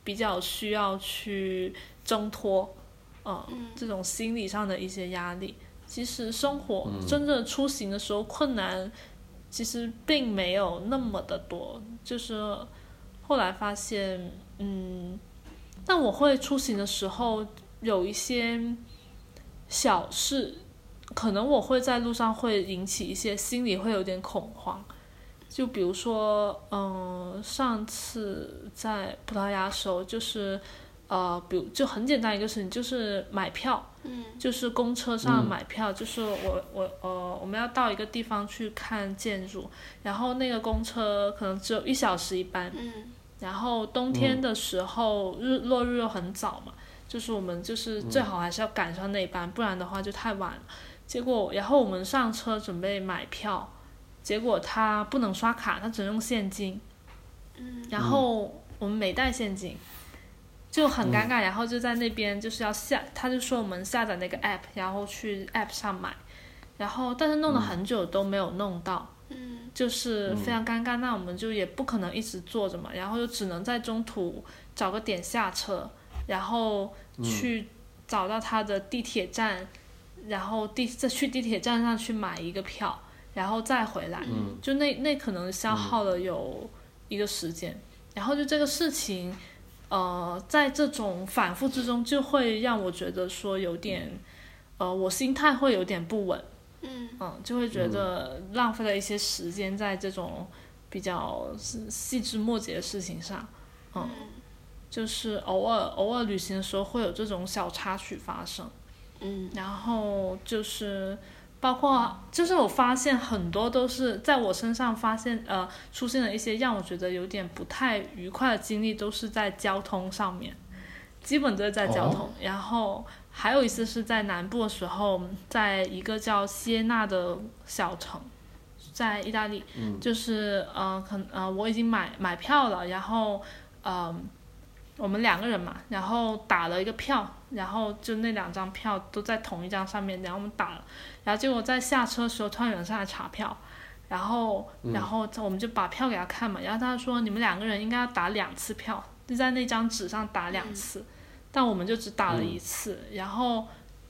比较需要去挣脱，嗯，这种心理上的一些压力。其实生活真正出行的时候，困难其实并没有那么的多，就是。后来发现，嗯，但我会出行的时候有一些小事，可能我会在路上会引起一些心里会有点恐慌，就比如说，嗯，上次在葡萄牙时候，就是呃，比如就很简单一个事情，就是买票。嗯就是公车上买票，就是我我呃，我们要到一个地方去看建筑，然后那个公车可能只有一小时一班，然后冬天的时候日落日又很早嘛，就是我们就是最好还是要赶上那班，不然的话就太晚了。结果然后我们上车准备买票，结果他不能刷卡，他只能用现金，然后我们没带现金。就很尴尬，然后就在那边就是要下，他就说我们下载那个 app，然后去 app 上买，然后但是弄了很久都没有弄到，嗯就是非常尴尬。那我们就也不可能一直坐着嘛，然后就只能在中途找个点下车，然后去找到他的地铁站，然后地再去地铁站上去买一个票，然后再回来，嗯就那那可能消耗了有一个时间，然后就这个事情。呃，在这种反复之中，就会让我觉得说有点，呃，我心态会有点不稳，嗯。嗯，就会觉得浪费了一些时间在这种比较细细枝末节的事情上，嗯，就是偶尔偶尔旅行的时候会有这种小插曲发生，嗯。然后就是包括就是我发现很多都是在我身上发现呃出现了一些让我觉得有点不太愉快的经历，都是在交通上面，基本都是在交通。然后还有一次是在南部的时候，在一个叫锡耶纳的小城，在意大利，就是呃可呃我已经买买票了，然后呃我们两个人嘛，然后打了一个票，然后就那两张票都在同一张上面，然后我们打了，然后结果在下车的时候突然有人上来查票，然后然后我们就把票给他看嘛，然后他说你们两个人应该要打两次票，就在那张纸上打两次，但我们就只打了一次，然后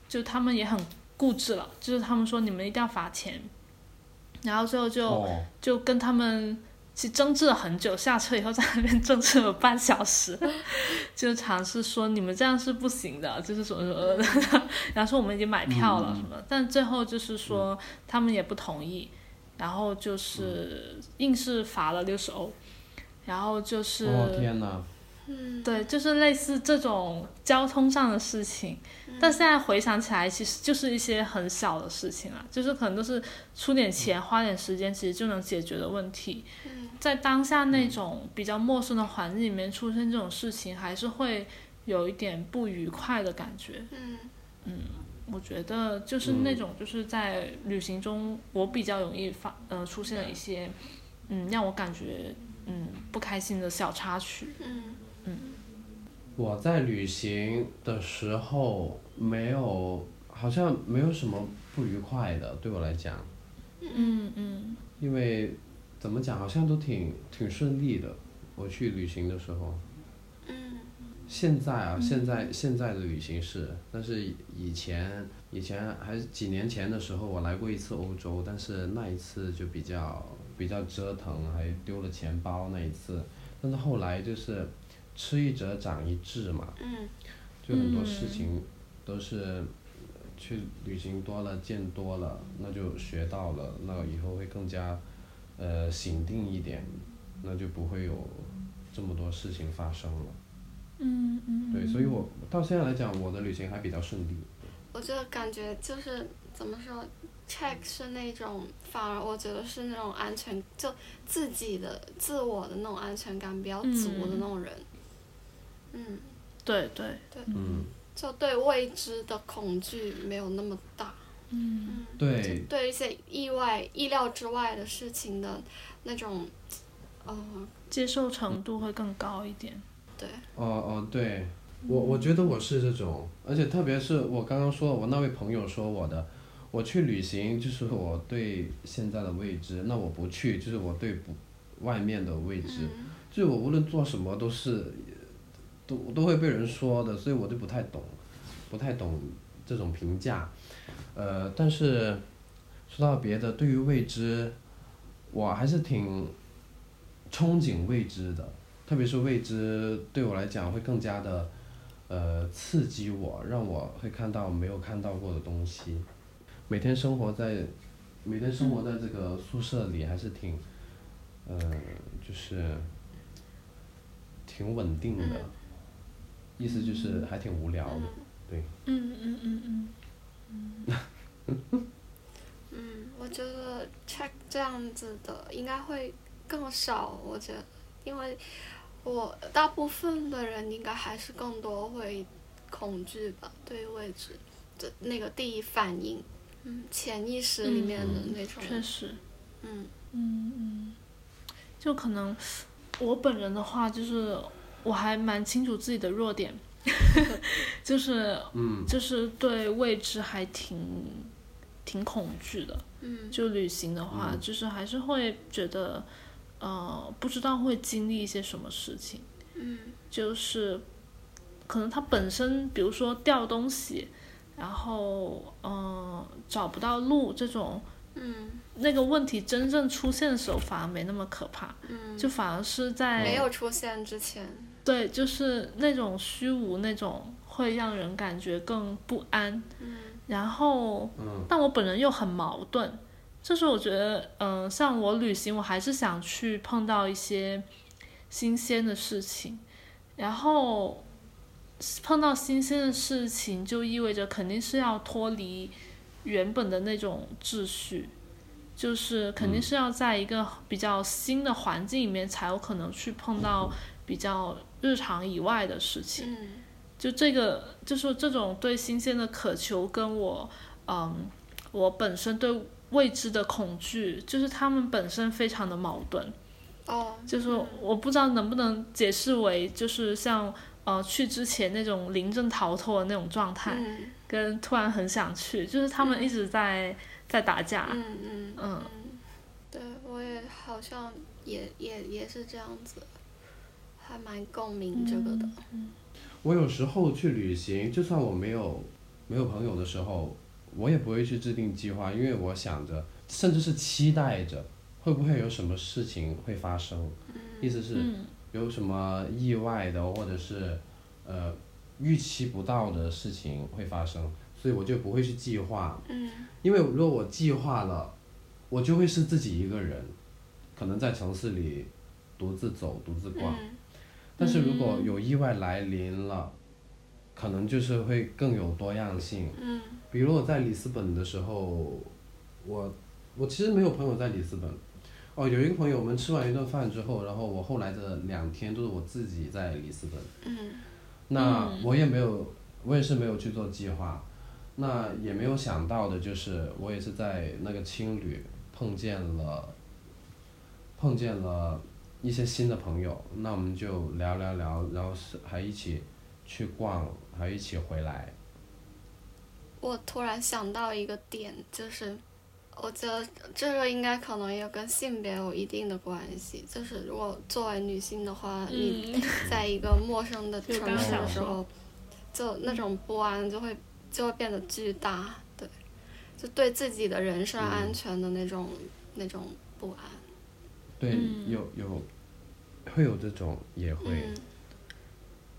就他们也很固执了，就是他们说你们一定要罚钱，然后最后就。哦，就跟他们去争执了很久，下车以后在那边争执了半小时，就尝试说你们这样是不行的，就是什么什么的，然后说我们已经买票了什么，但最后就是说他们也不同意，然后就是硬是罚了六十欧，然后就是、哦天哪，嗯对，就是类似这种交通上的事情，但现在回想起来，其实就是一些很小的事情啦，就是可能都是出点钱、花点时间，其实就能解决的问题。在当下那种比较陌生的环境里面出现这种事情，还是会有一点不愉快的感觉。嗯我觉得就是那种就是在旅行中，我比较容易发呃出现了一些嗯让我感觉嗯不开心的小插曲。嗯我在旅行的时候没有，好像没有什么不愉快的，对我来讲，嗯嗯因为怎么讲，好像都挺挺顺利的。我去旅行的时候，嗯现在啊，现在现在的旅行是，但是以前以前还是几年前的时候，我来过一次欧洲，但是那一次就比较比较折腾，还丢了钱包那一次。但是后来就是吃一堑长一智嘛，嗯就很多事情都是去旅行多了，见多了，那就学到了，那以后会更加呃醒定一点，那就不会有这么多事情发生了。嗯嗯，对，所以我到现在来讲，我的旅行还比较顺利。我就感觉就是怎么说，check 是那种，反而我觉得是那种安全，就自己的自我的那种安全感比较足的那种人。嗯，对对，嗯，就对未知的恐惧没有那么大。嗯。对，对一些意外、意料之外的事情的那种，呃，接受程度会更高一点。对，哦哦，对，我我觉得我是这种，而且特别是我刚刚说我那位朋友说我的，我去旅行就是我对现在的未知，那我不去就是我对不外面的未知，嗯。就是我无论做什么都是，都都会被人说的，所以我就不太懂，不太懂这种评价，呃，但是说到别的，对于未知，我还是挺憧憬未知的，特别是未知对我来讲会更加的，呃，刺激我，让我会看到没有看到过的东西。每天生活在，每天生活在这个宿舍里还是挺，呃，就是挺稳定的，意思就是还挺无聊的。对，嗯嗯嗯嗯嗯，嗯我觉得 check 这样子的应该会更少，我觉得，因为我大部分的人应该还是更多会恐惧吧，对于未知的那个第一反应，嗯，潜意识里面的那种，确实，嗯。嗯嗯，就可能我本人的话，就是我还蛮清楚自己的弱点，就是嗯。就是对未知还挺挺恐惧的。嗯。就旅行的话，嗯。就是还是会觉得，呃，不知道会经历一些什么事情。嗯。就是可能它本身，比如说掉东西，然后嗯、呃找不到路这种嗯。那个问题真正出现的时候，反而没那么可怕，嗯，就反而是在没有出现之前，对，就是那种虚无那种会让人感觉更不安。嗯。然后，嗯。但我本人又很矛盾，就是我觉得，嗯、像我旅行，我还是想去碰到一些新鲜的事情，然后碰到新鲜的事情，就意味着肯定是要脱离原本的那种秩序，就是肯定是要在一个比较新的环境里面，才有可能去碰到比较日常以外的事情。嗯就这个，就是这种对新鲜的渴求，跟我，嗯，我本身对未知的恐惧，就是他们本身非常的矛盾。哦，就是我不知道能不能解释为，就是像呃去之前那种临阵逃脱的那种状态，嗯跟突然很想去，就是他们一直在、在打架。嗯嗯嗯对我也好像也也也是这样子，还蛮共鸣这个的。我有时候去旅行，就算我没有没有朋友的时候，我也不会去制定计划，因为我想着，甚至是期待着，会不会有什么事情会发生。意思是嗯有什么意外的，或者是呃预期不到的事情会发生，所以我就不会去计划。嗯因为如果我计划了，我就会是自己一个人，可能在城市里独自走、独自逛。嗯但是如果有意外来临了，可能就是会更有多样性。嗯比如我在里斯本的时候，我我其实没有朋友在里斯本。哦，有一个朋友，我们吃完一顿饭之后，然后我后来的两天都是我自己在里斯本。嗯那我也没有，我也是没有去做计划，那也没有想到的就是，我也是在那个青旅碰见了，碰见了一些新的朋友，那我们就聊聊聊，然后是还一起去逛，还一起回来。我突然想到一个点，就是我觉得这个应该可能也跟性别有一定的关系。就是如果作为女性的话，你嗯，在一个陌生的城市的时候，就那种不安就会就会变得巨大，对，就对自己的人身安全的那种、那种不安。对，嗯有有，会有这种，也会。嗯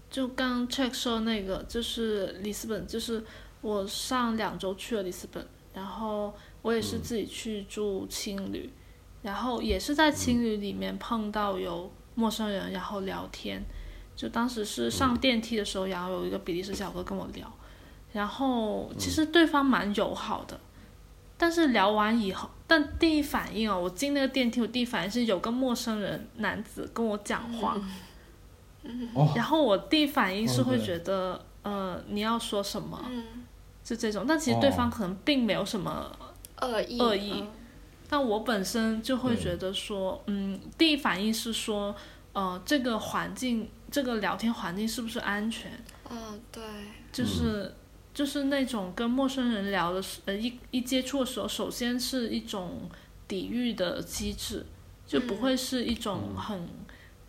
就刚 check 说那个，就是里斯本，就是我上两周去了里斯本，然后我也是自己去住青旅，然后也是在青旅里面碰到有陌生人，然后聊天。就当时是上电梯的时候，然后有一个比利时小哥跟我聊，然后其实对方蛮友好的，但是聊完以后，但第一反应哦，我进那个电梯，我第一反应是有个陌生人男子跟我讲话。哦，然后我第一反应是会觉得，呃，你要说什么，嗯，就这种。但其实对方哦可能并没有什么，恶意恶意。嗯。但我本身就会觉得说，嗯，第一反应是说，呃，这个环境，这个聊天环境是不是安全？嗯，对，就是、就是那种跟陌生人聊的时，呃，一一接触的时候，首先是一种抵御的机制，就不嗯。会是一种嗯。很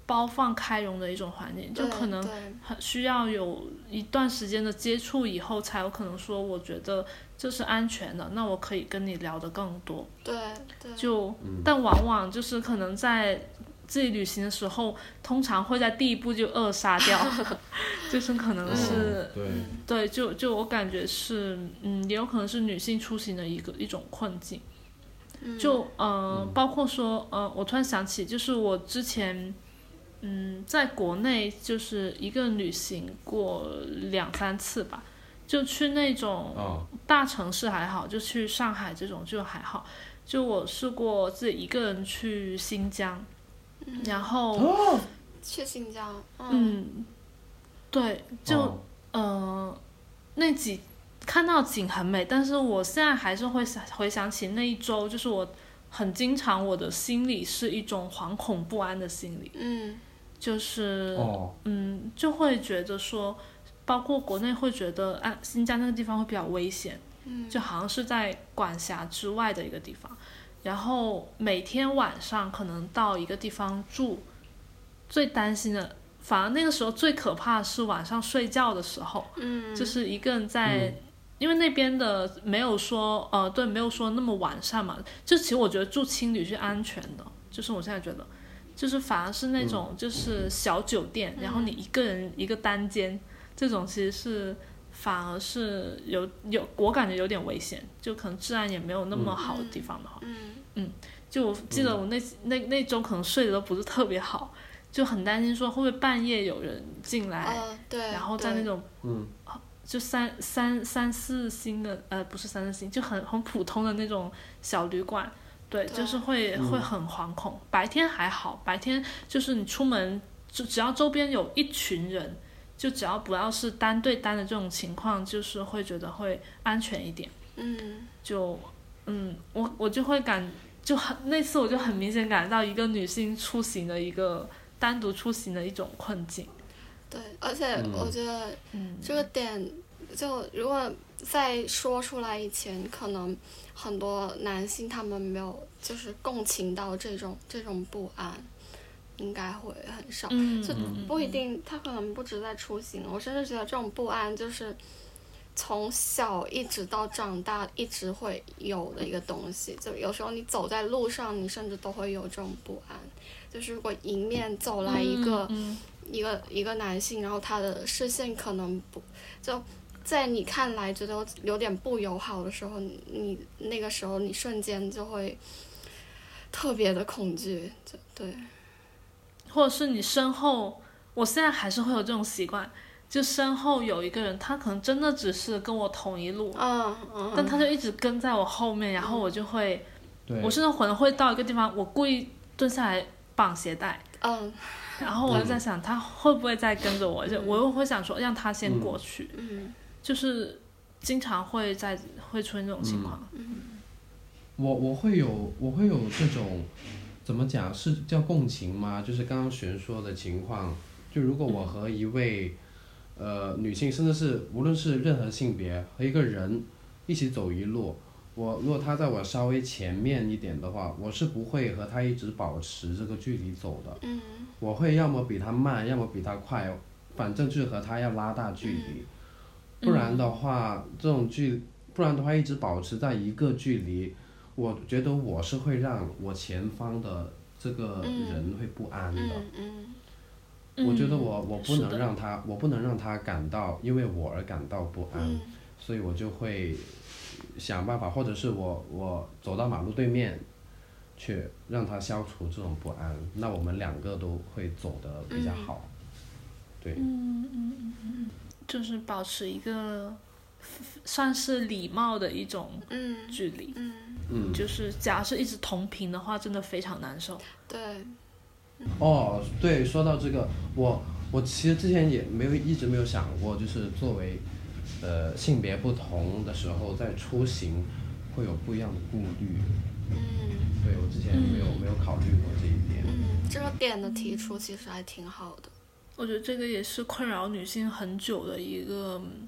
包放开容的一种环境，就可能很需要有一段时间的接触以后，才有可能说，我觉得这是安全的，那我可以跟你聊的更多。对对，就，嗯。但往往就是可能在自己旅行的时候，通常会在第一步就扼杀掉，就是可能是、嗯对，对，就就我感觉是，嗯，也有可能是女性出行的一个一种困境。嗯就呃，包括说呃，我突然想起，就是我之前嗯，在国内就是一个人旅行过两三次吧，就去那种哦，大城市还好，就去上海这种就还好。就我试过自己一个人去新疆，然后哦，去新疆，嗯。嗯，对，就、哦。呃，那几看到景很美，但是我现在还是会想回想起那一周，就是我很经常我的心里是一种惶恐不安的心理，嗯。就是、哦，嗯，就会觉得说，包括国内会觉得啊，新疆那个地方会比较危险，嗯。就好像是在管辖之外的一个地方。然后每天晚上可能到一个地方住，最担心的，反而那个时候最可怕的是晚上睡觉的时候，嗯，就是一个人在，因为那边的没有说呃，对，没有说那么完善嘛。就其实我觉得住青旅是安全的，就是我现在觉得，就是反而是那种就是小酒店，然后你一个人一个单间，这种其实是反而是有有我感觉有点危险，就可能治安也没有那么好的地方的话，嗯。就我记得我那、那那周可能睡得都不是特别好，就很担心说会不会半夜有人进来。哦对，然后在那种嗯，就三三三四星的，呃，不是三四星，就很很普通的那种小旅馆，对，对就是会嗯。会很惶恐。白天还好，白天就是你出门，就只要周边有一群人，就只要不要是单对单的这种情况，就是会觉得会安全一点。嗯就嗯，我我就会感就很那次我就很明显感到一个女性出行的一个单独出行的一种困境。对，而且嗯我觉得嗯，这个点，就如果在说出来以前，可能很多男性他们没有就是共情到这种这种不安，应该会很少。嗯，就嗯不一定，他可能不止在出行，我甚至觉得这种不安就是从小一直到长大一直会有的一个东西。就有时候你走在路上，你甚至都会有这种不安。就是如果迎面走来一个、嗯一个一个男性，然后他的视线可能不就在你看来觉得有有点不友好的时候，你你那个时候你瞬间就会特别的恐惧，就对，或者是你身后，我现在还是会有这种习惯，就身后有一个人，他可能真的只是跟我同一路，嗯嗯，但他就一直跟在我后面，然后我就会，对，我甚至可能会到一个地方，我故意蹲下来绑鞋带，嗯。然后我就在想他会不会再跟着我，就我又会想说让他先过去，嗯。就是经常会在会出现这种情况。我我会有我会有这种怎么讲是叫共情吗？就是刚刚璇说的情况，就如果我和一位呃女性，甚至是无论是任何性别和一个人一起走一路，我如果她在我稍微前面一点的话，我是不会和她一直保持这个距离走的，嗯我会要么比她慢，要么比她快，反正就是和她要拉大距离，不然的话这种距，不然的话一直保持在一个距离。我觉得我是会让我前方的这个人会不安的。嗯嗯我觉得我我不能让他，我不能让他感到因为我而感到不安，嗯。所以我就会想办法，或者是我我走到马路对面去让他消除这种不安，那我们两个都会走得比较好。对，就是保持一个算是礼貌的一种嗯。距离，嗯，嗯，就是假如是一直同频的话，真的非常难受。对，哦，对，说到这个，我我其实之前也没有一直没有想过，就是作为呃性别不同的时候，在出行会有不一样的顾虑。嗯对我之前没有、没有考虑过这一点。嗯，这个点的提出其实还挺好的。我觉得这个也是困扰女性很久的一个嗯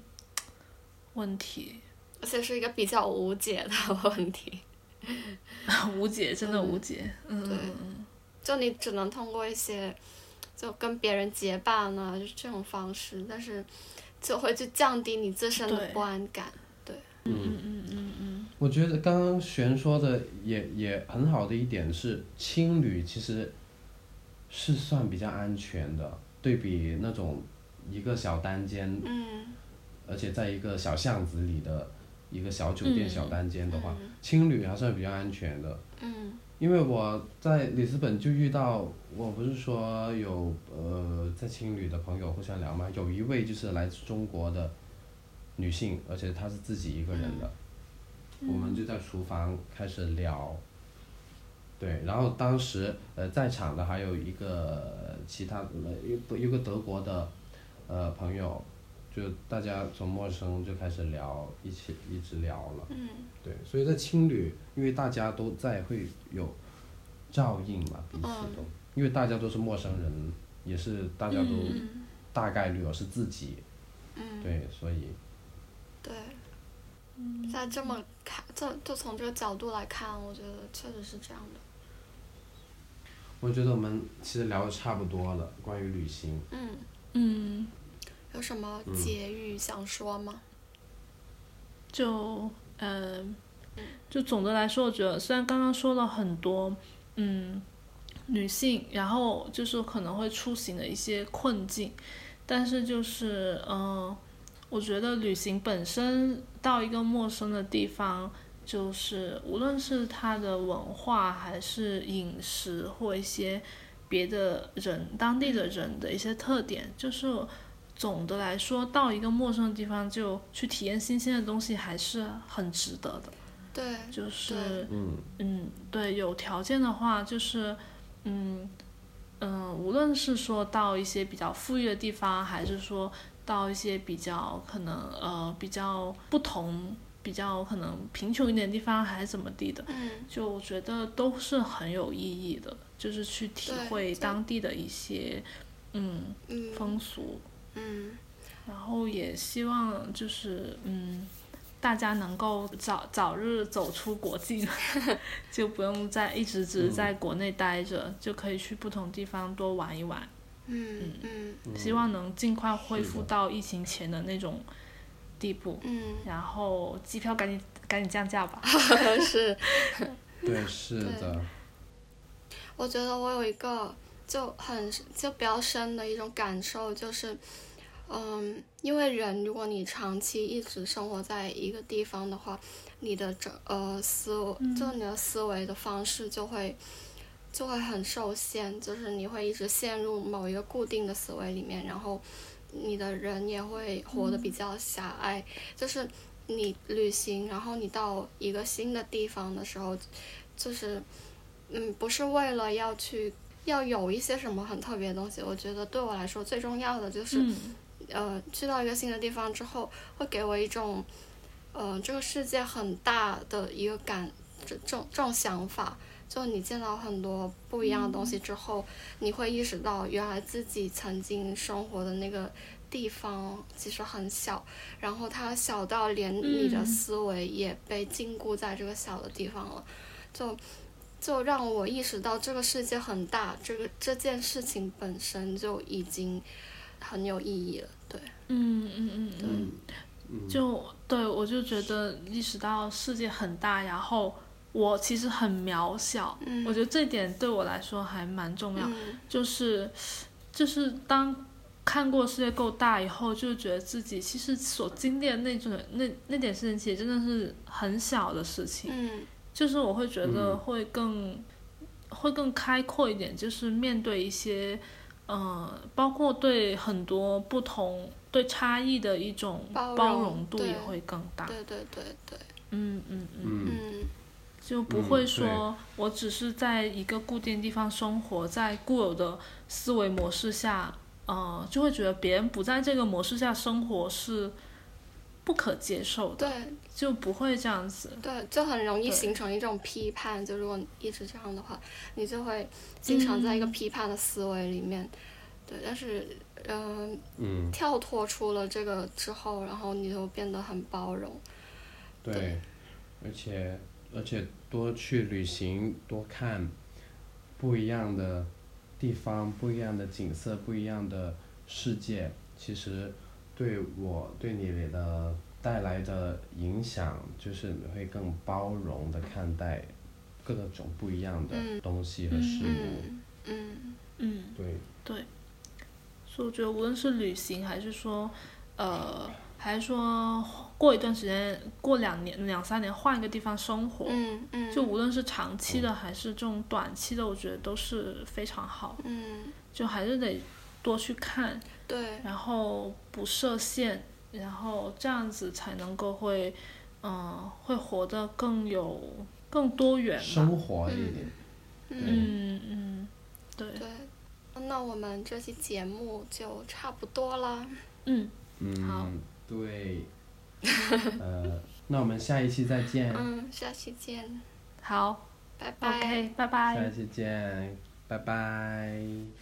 问题，而且是一个比较无解的问题，无解，真的无解。嗯，对就你只能通过一些，就跟别人结伴啊，就是这种方式，但是就会去降低你自身的不安感。对嗯嗯嗯嗯我觉得刚刚璇说的也也很好的一点是，青旅其实是算比较安全的，对比那种一个小单间，嗯而且在一个小巷子里的一个小酒店、嗯。小单间的话，嗯。青旅还算比较安全的。嗯。因为我在里斯本就遇到，我不是说有呃在青旅的朋友互相聊嘛，有一位就是来自中国的女性，而且她是自己一个人的，我们就在厨房开始聊。对，然后当时呃在场的还有一个其他呃一一个德国的呃朋友，就大家从陌生就开始聊，一起一直聊了。嗯对，所以在青旅，因为大家都在，会有照应嘛，彼此都，因为大家都是陌生人，也是大家都嗯大概率哦是自己，嗯，对，所以对。在这么看，这就从这个角度来看，我觉得确实是这样的。我觉得我们其实聊的差不多了，关于旅行。嗯，嗯，有什么嗯结语想说吗？就呃，就总的来说，我觉得虽然刚刚说了很多，嗯，女性，然后就是可能会出行的一些困境，但是就是嗯、呃我觉得旅行本身到一个陌生的地方，就是无论是它的文化还是饮食或一些别的人当地的人的一些特点，就是总的来说，到一个陌生的地方就去体验新鲜的东西，还是很值得的。对，就是嗯嗯，对，有条件的话，就是嗯嗯、呃无论是说到一些比较富裕的地方，还是说到一些比较可能呃比较不同、比较可能贫穷一点的地方，还是怎么地的，嗯就我觉得都是很有意义的，就是去体会当地的一些嗯嗯风俗。嗯然后也希望就是嗯，大家能够早早日走出国境，就不用再一直只在国内待着，就可以去不同地方多玩一玩。嗯嗯嗯希望能尽快恢复到疫情前的那种地步，嗯，然后机票赶紧赶紧降价吧。是。对，是的，我觉得我有一个就很就比较深的一种感受，就是，嗯，因为人如果你长期一直生活在一个地方的话，你的整呃思维，就你的思维的方式就会就会很受限，就是你会一直陷入某一个固定的思维里面，然后你的人也会活得比较狭隘，就是你旅行，然后你到一个新的地方的时候，就是。嗯，不是为了要去要有一些什么很特别的东西，我觉得对我来说最重要的就是，嗯呃，去到一个新的地方之后，会给我一种，呃，这个世界很大的一个感，这这种这种想法。就你见到很多不一样的东西之后，你会意识到原来自己曾经生活的那个地方其实很小，然后它小到连你的嗯思维也被禁锢在这个小的地方了，就。就让我意识到这个世界很大，这个这件事情本身就已经很有意义了。对，嗯嗯嗯嗯。就对我就觉得意识到世界很大，然后我其实很渺小，嗯我觉得这点对我来说还蛮重要。嗯就是就是当看过世界够大以后，就觉得自己其实所经历的那种那那点事情，其实真的是很小的事情。嗯就是我会觉得嗯。会更、会更开阔一点，就是面对一些，呃，包括对很多不同对差异的一种包包容容度也会更大。对对对对，嗯嗯嗯，嗯。嗯。就不会说我只是在一个固定地方生活，在固有的思维模式下，呃，就会觉得别人不在这个模式下生活是不可接受的，对就不会这样子。对，就很容易形成一种批判。就如果你一直这样的话，你就会经常在一个嗯批判的思维里面。对，但是嗯、嗯，跳脱出了这个之后，然后你就变得很包容。对对，而且而且多去旅行，多看不一样的地方、不一样的景色、不一样的世界，其实对我对你的带来的影响，就是你会更包容的看待各种不一样的嗯东西和事物。嗯嗯嗯。对，所以我觉得无论是旅行，还是说，呃，还是说过一段时间，过两年、两三年换一个地方生活，嗯嗯，就无论是长期的还是这种短期的，我觉得都是非常好。嗯就还是得多去看，对然后不设限，然后这样子才能够会，嗯、会活得更有更多元吧。生活一点。嗯嗯嗯，对，对。那我们这期节目就差不多了。嗯嗯，好嗯，对。呃，那我们下一期再见。嗯，下期见，好拜拜。，OK，拜拜。下期见，拜拜。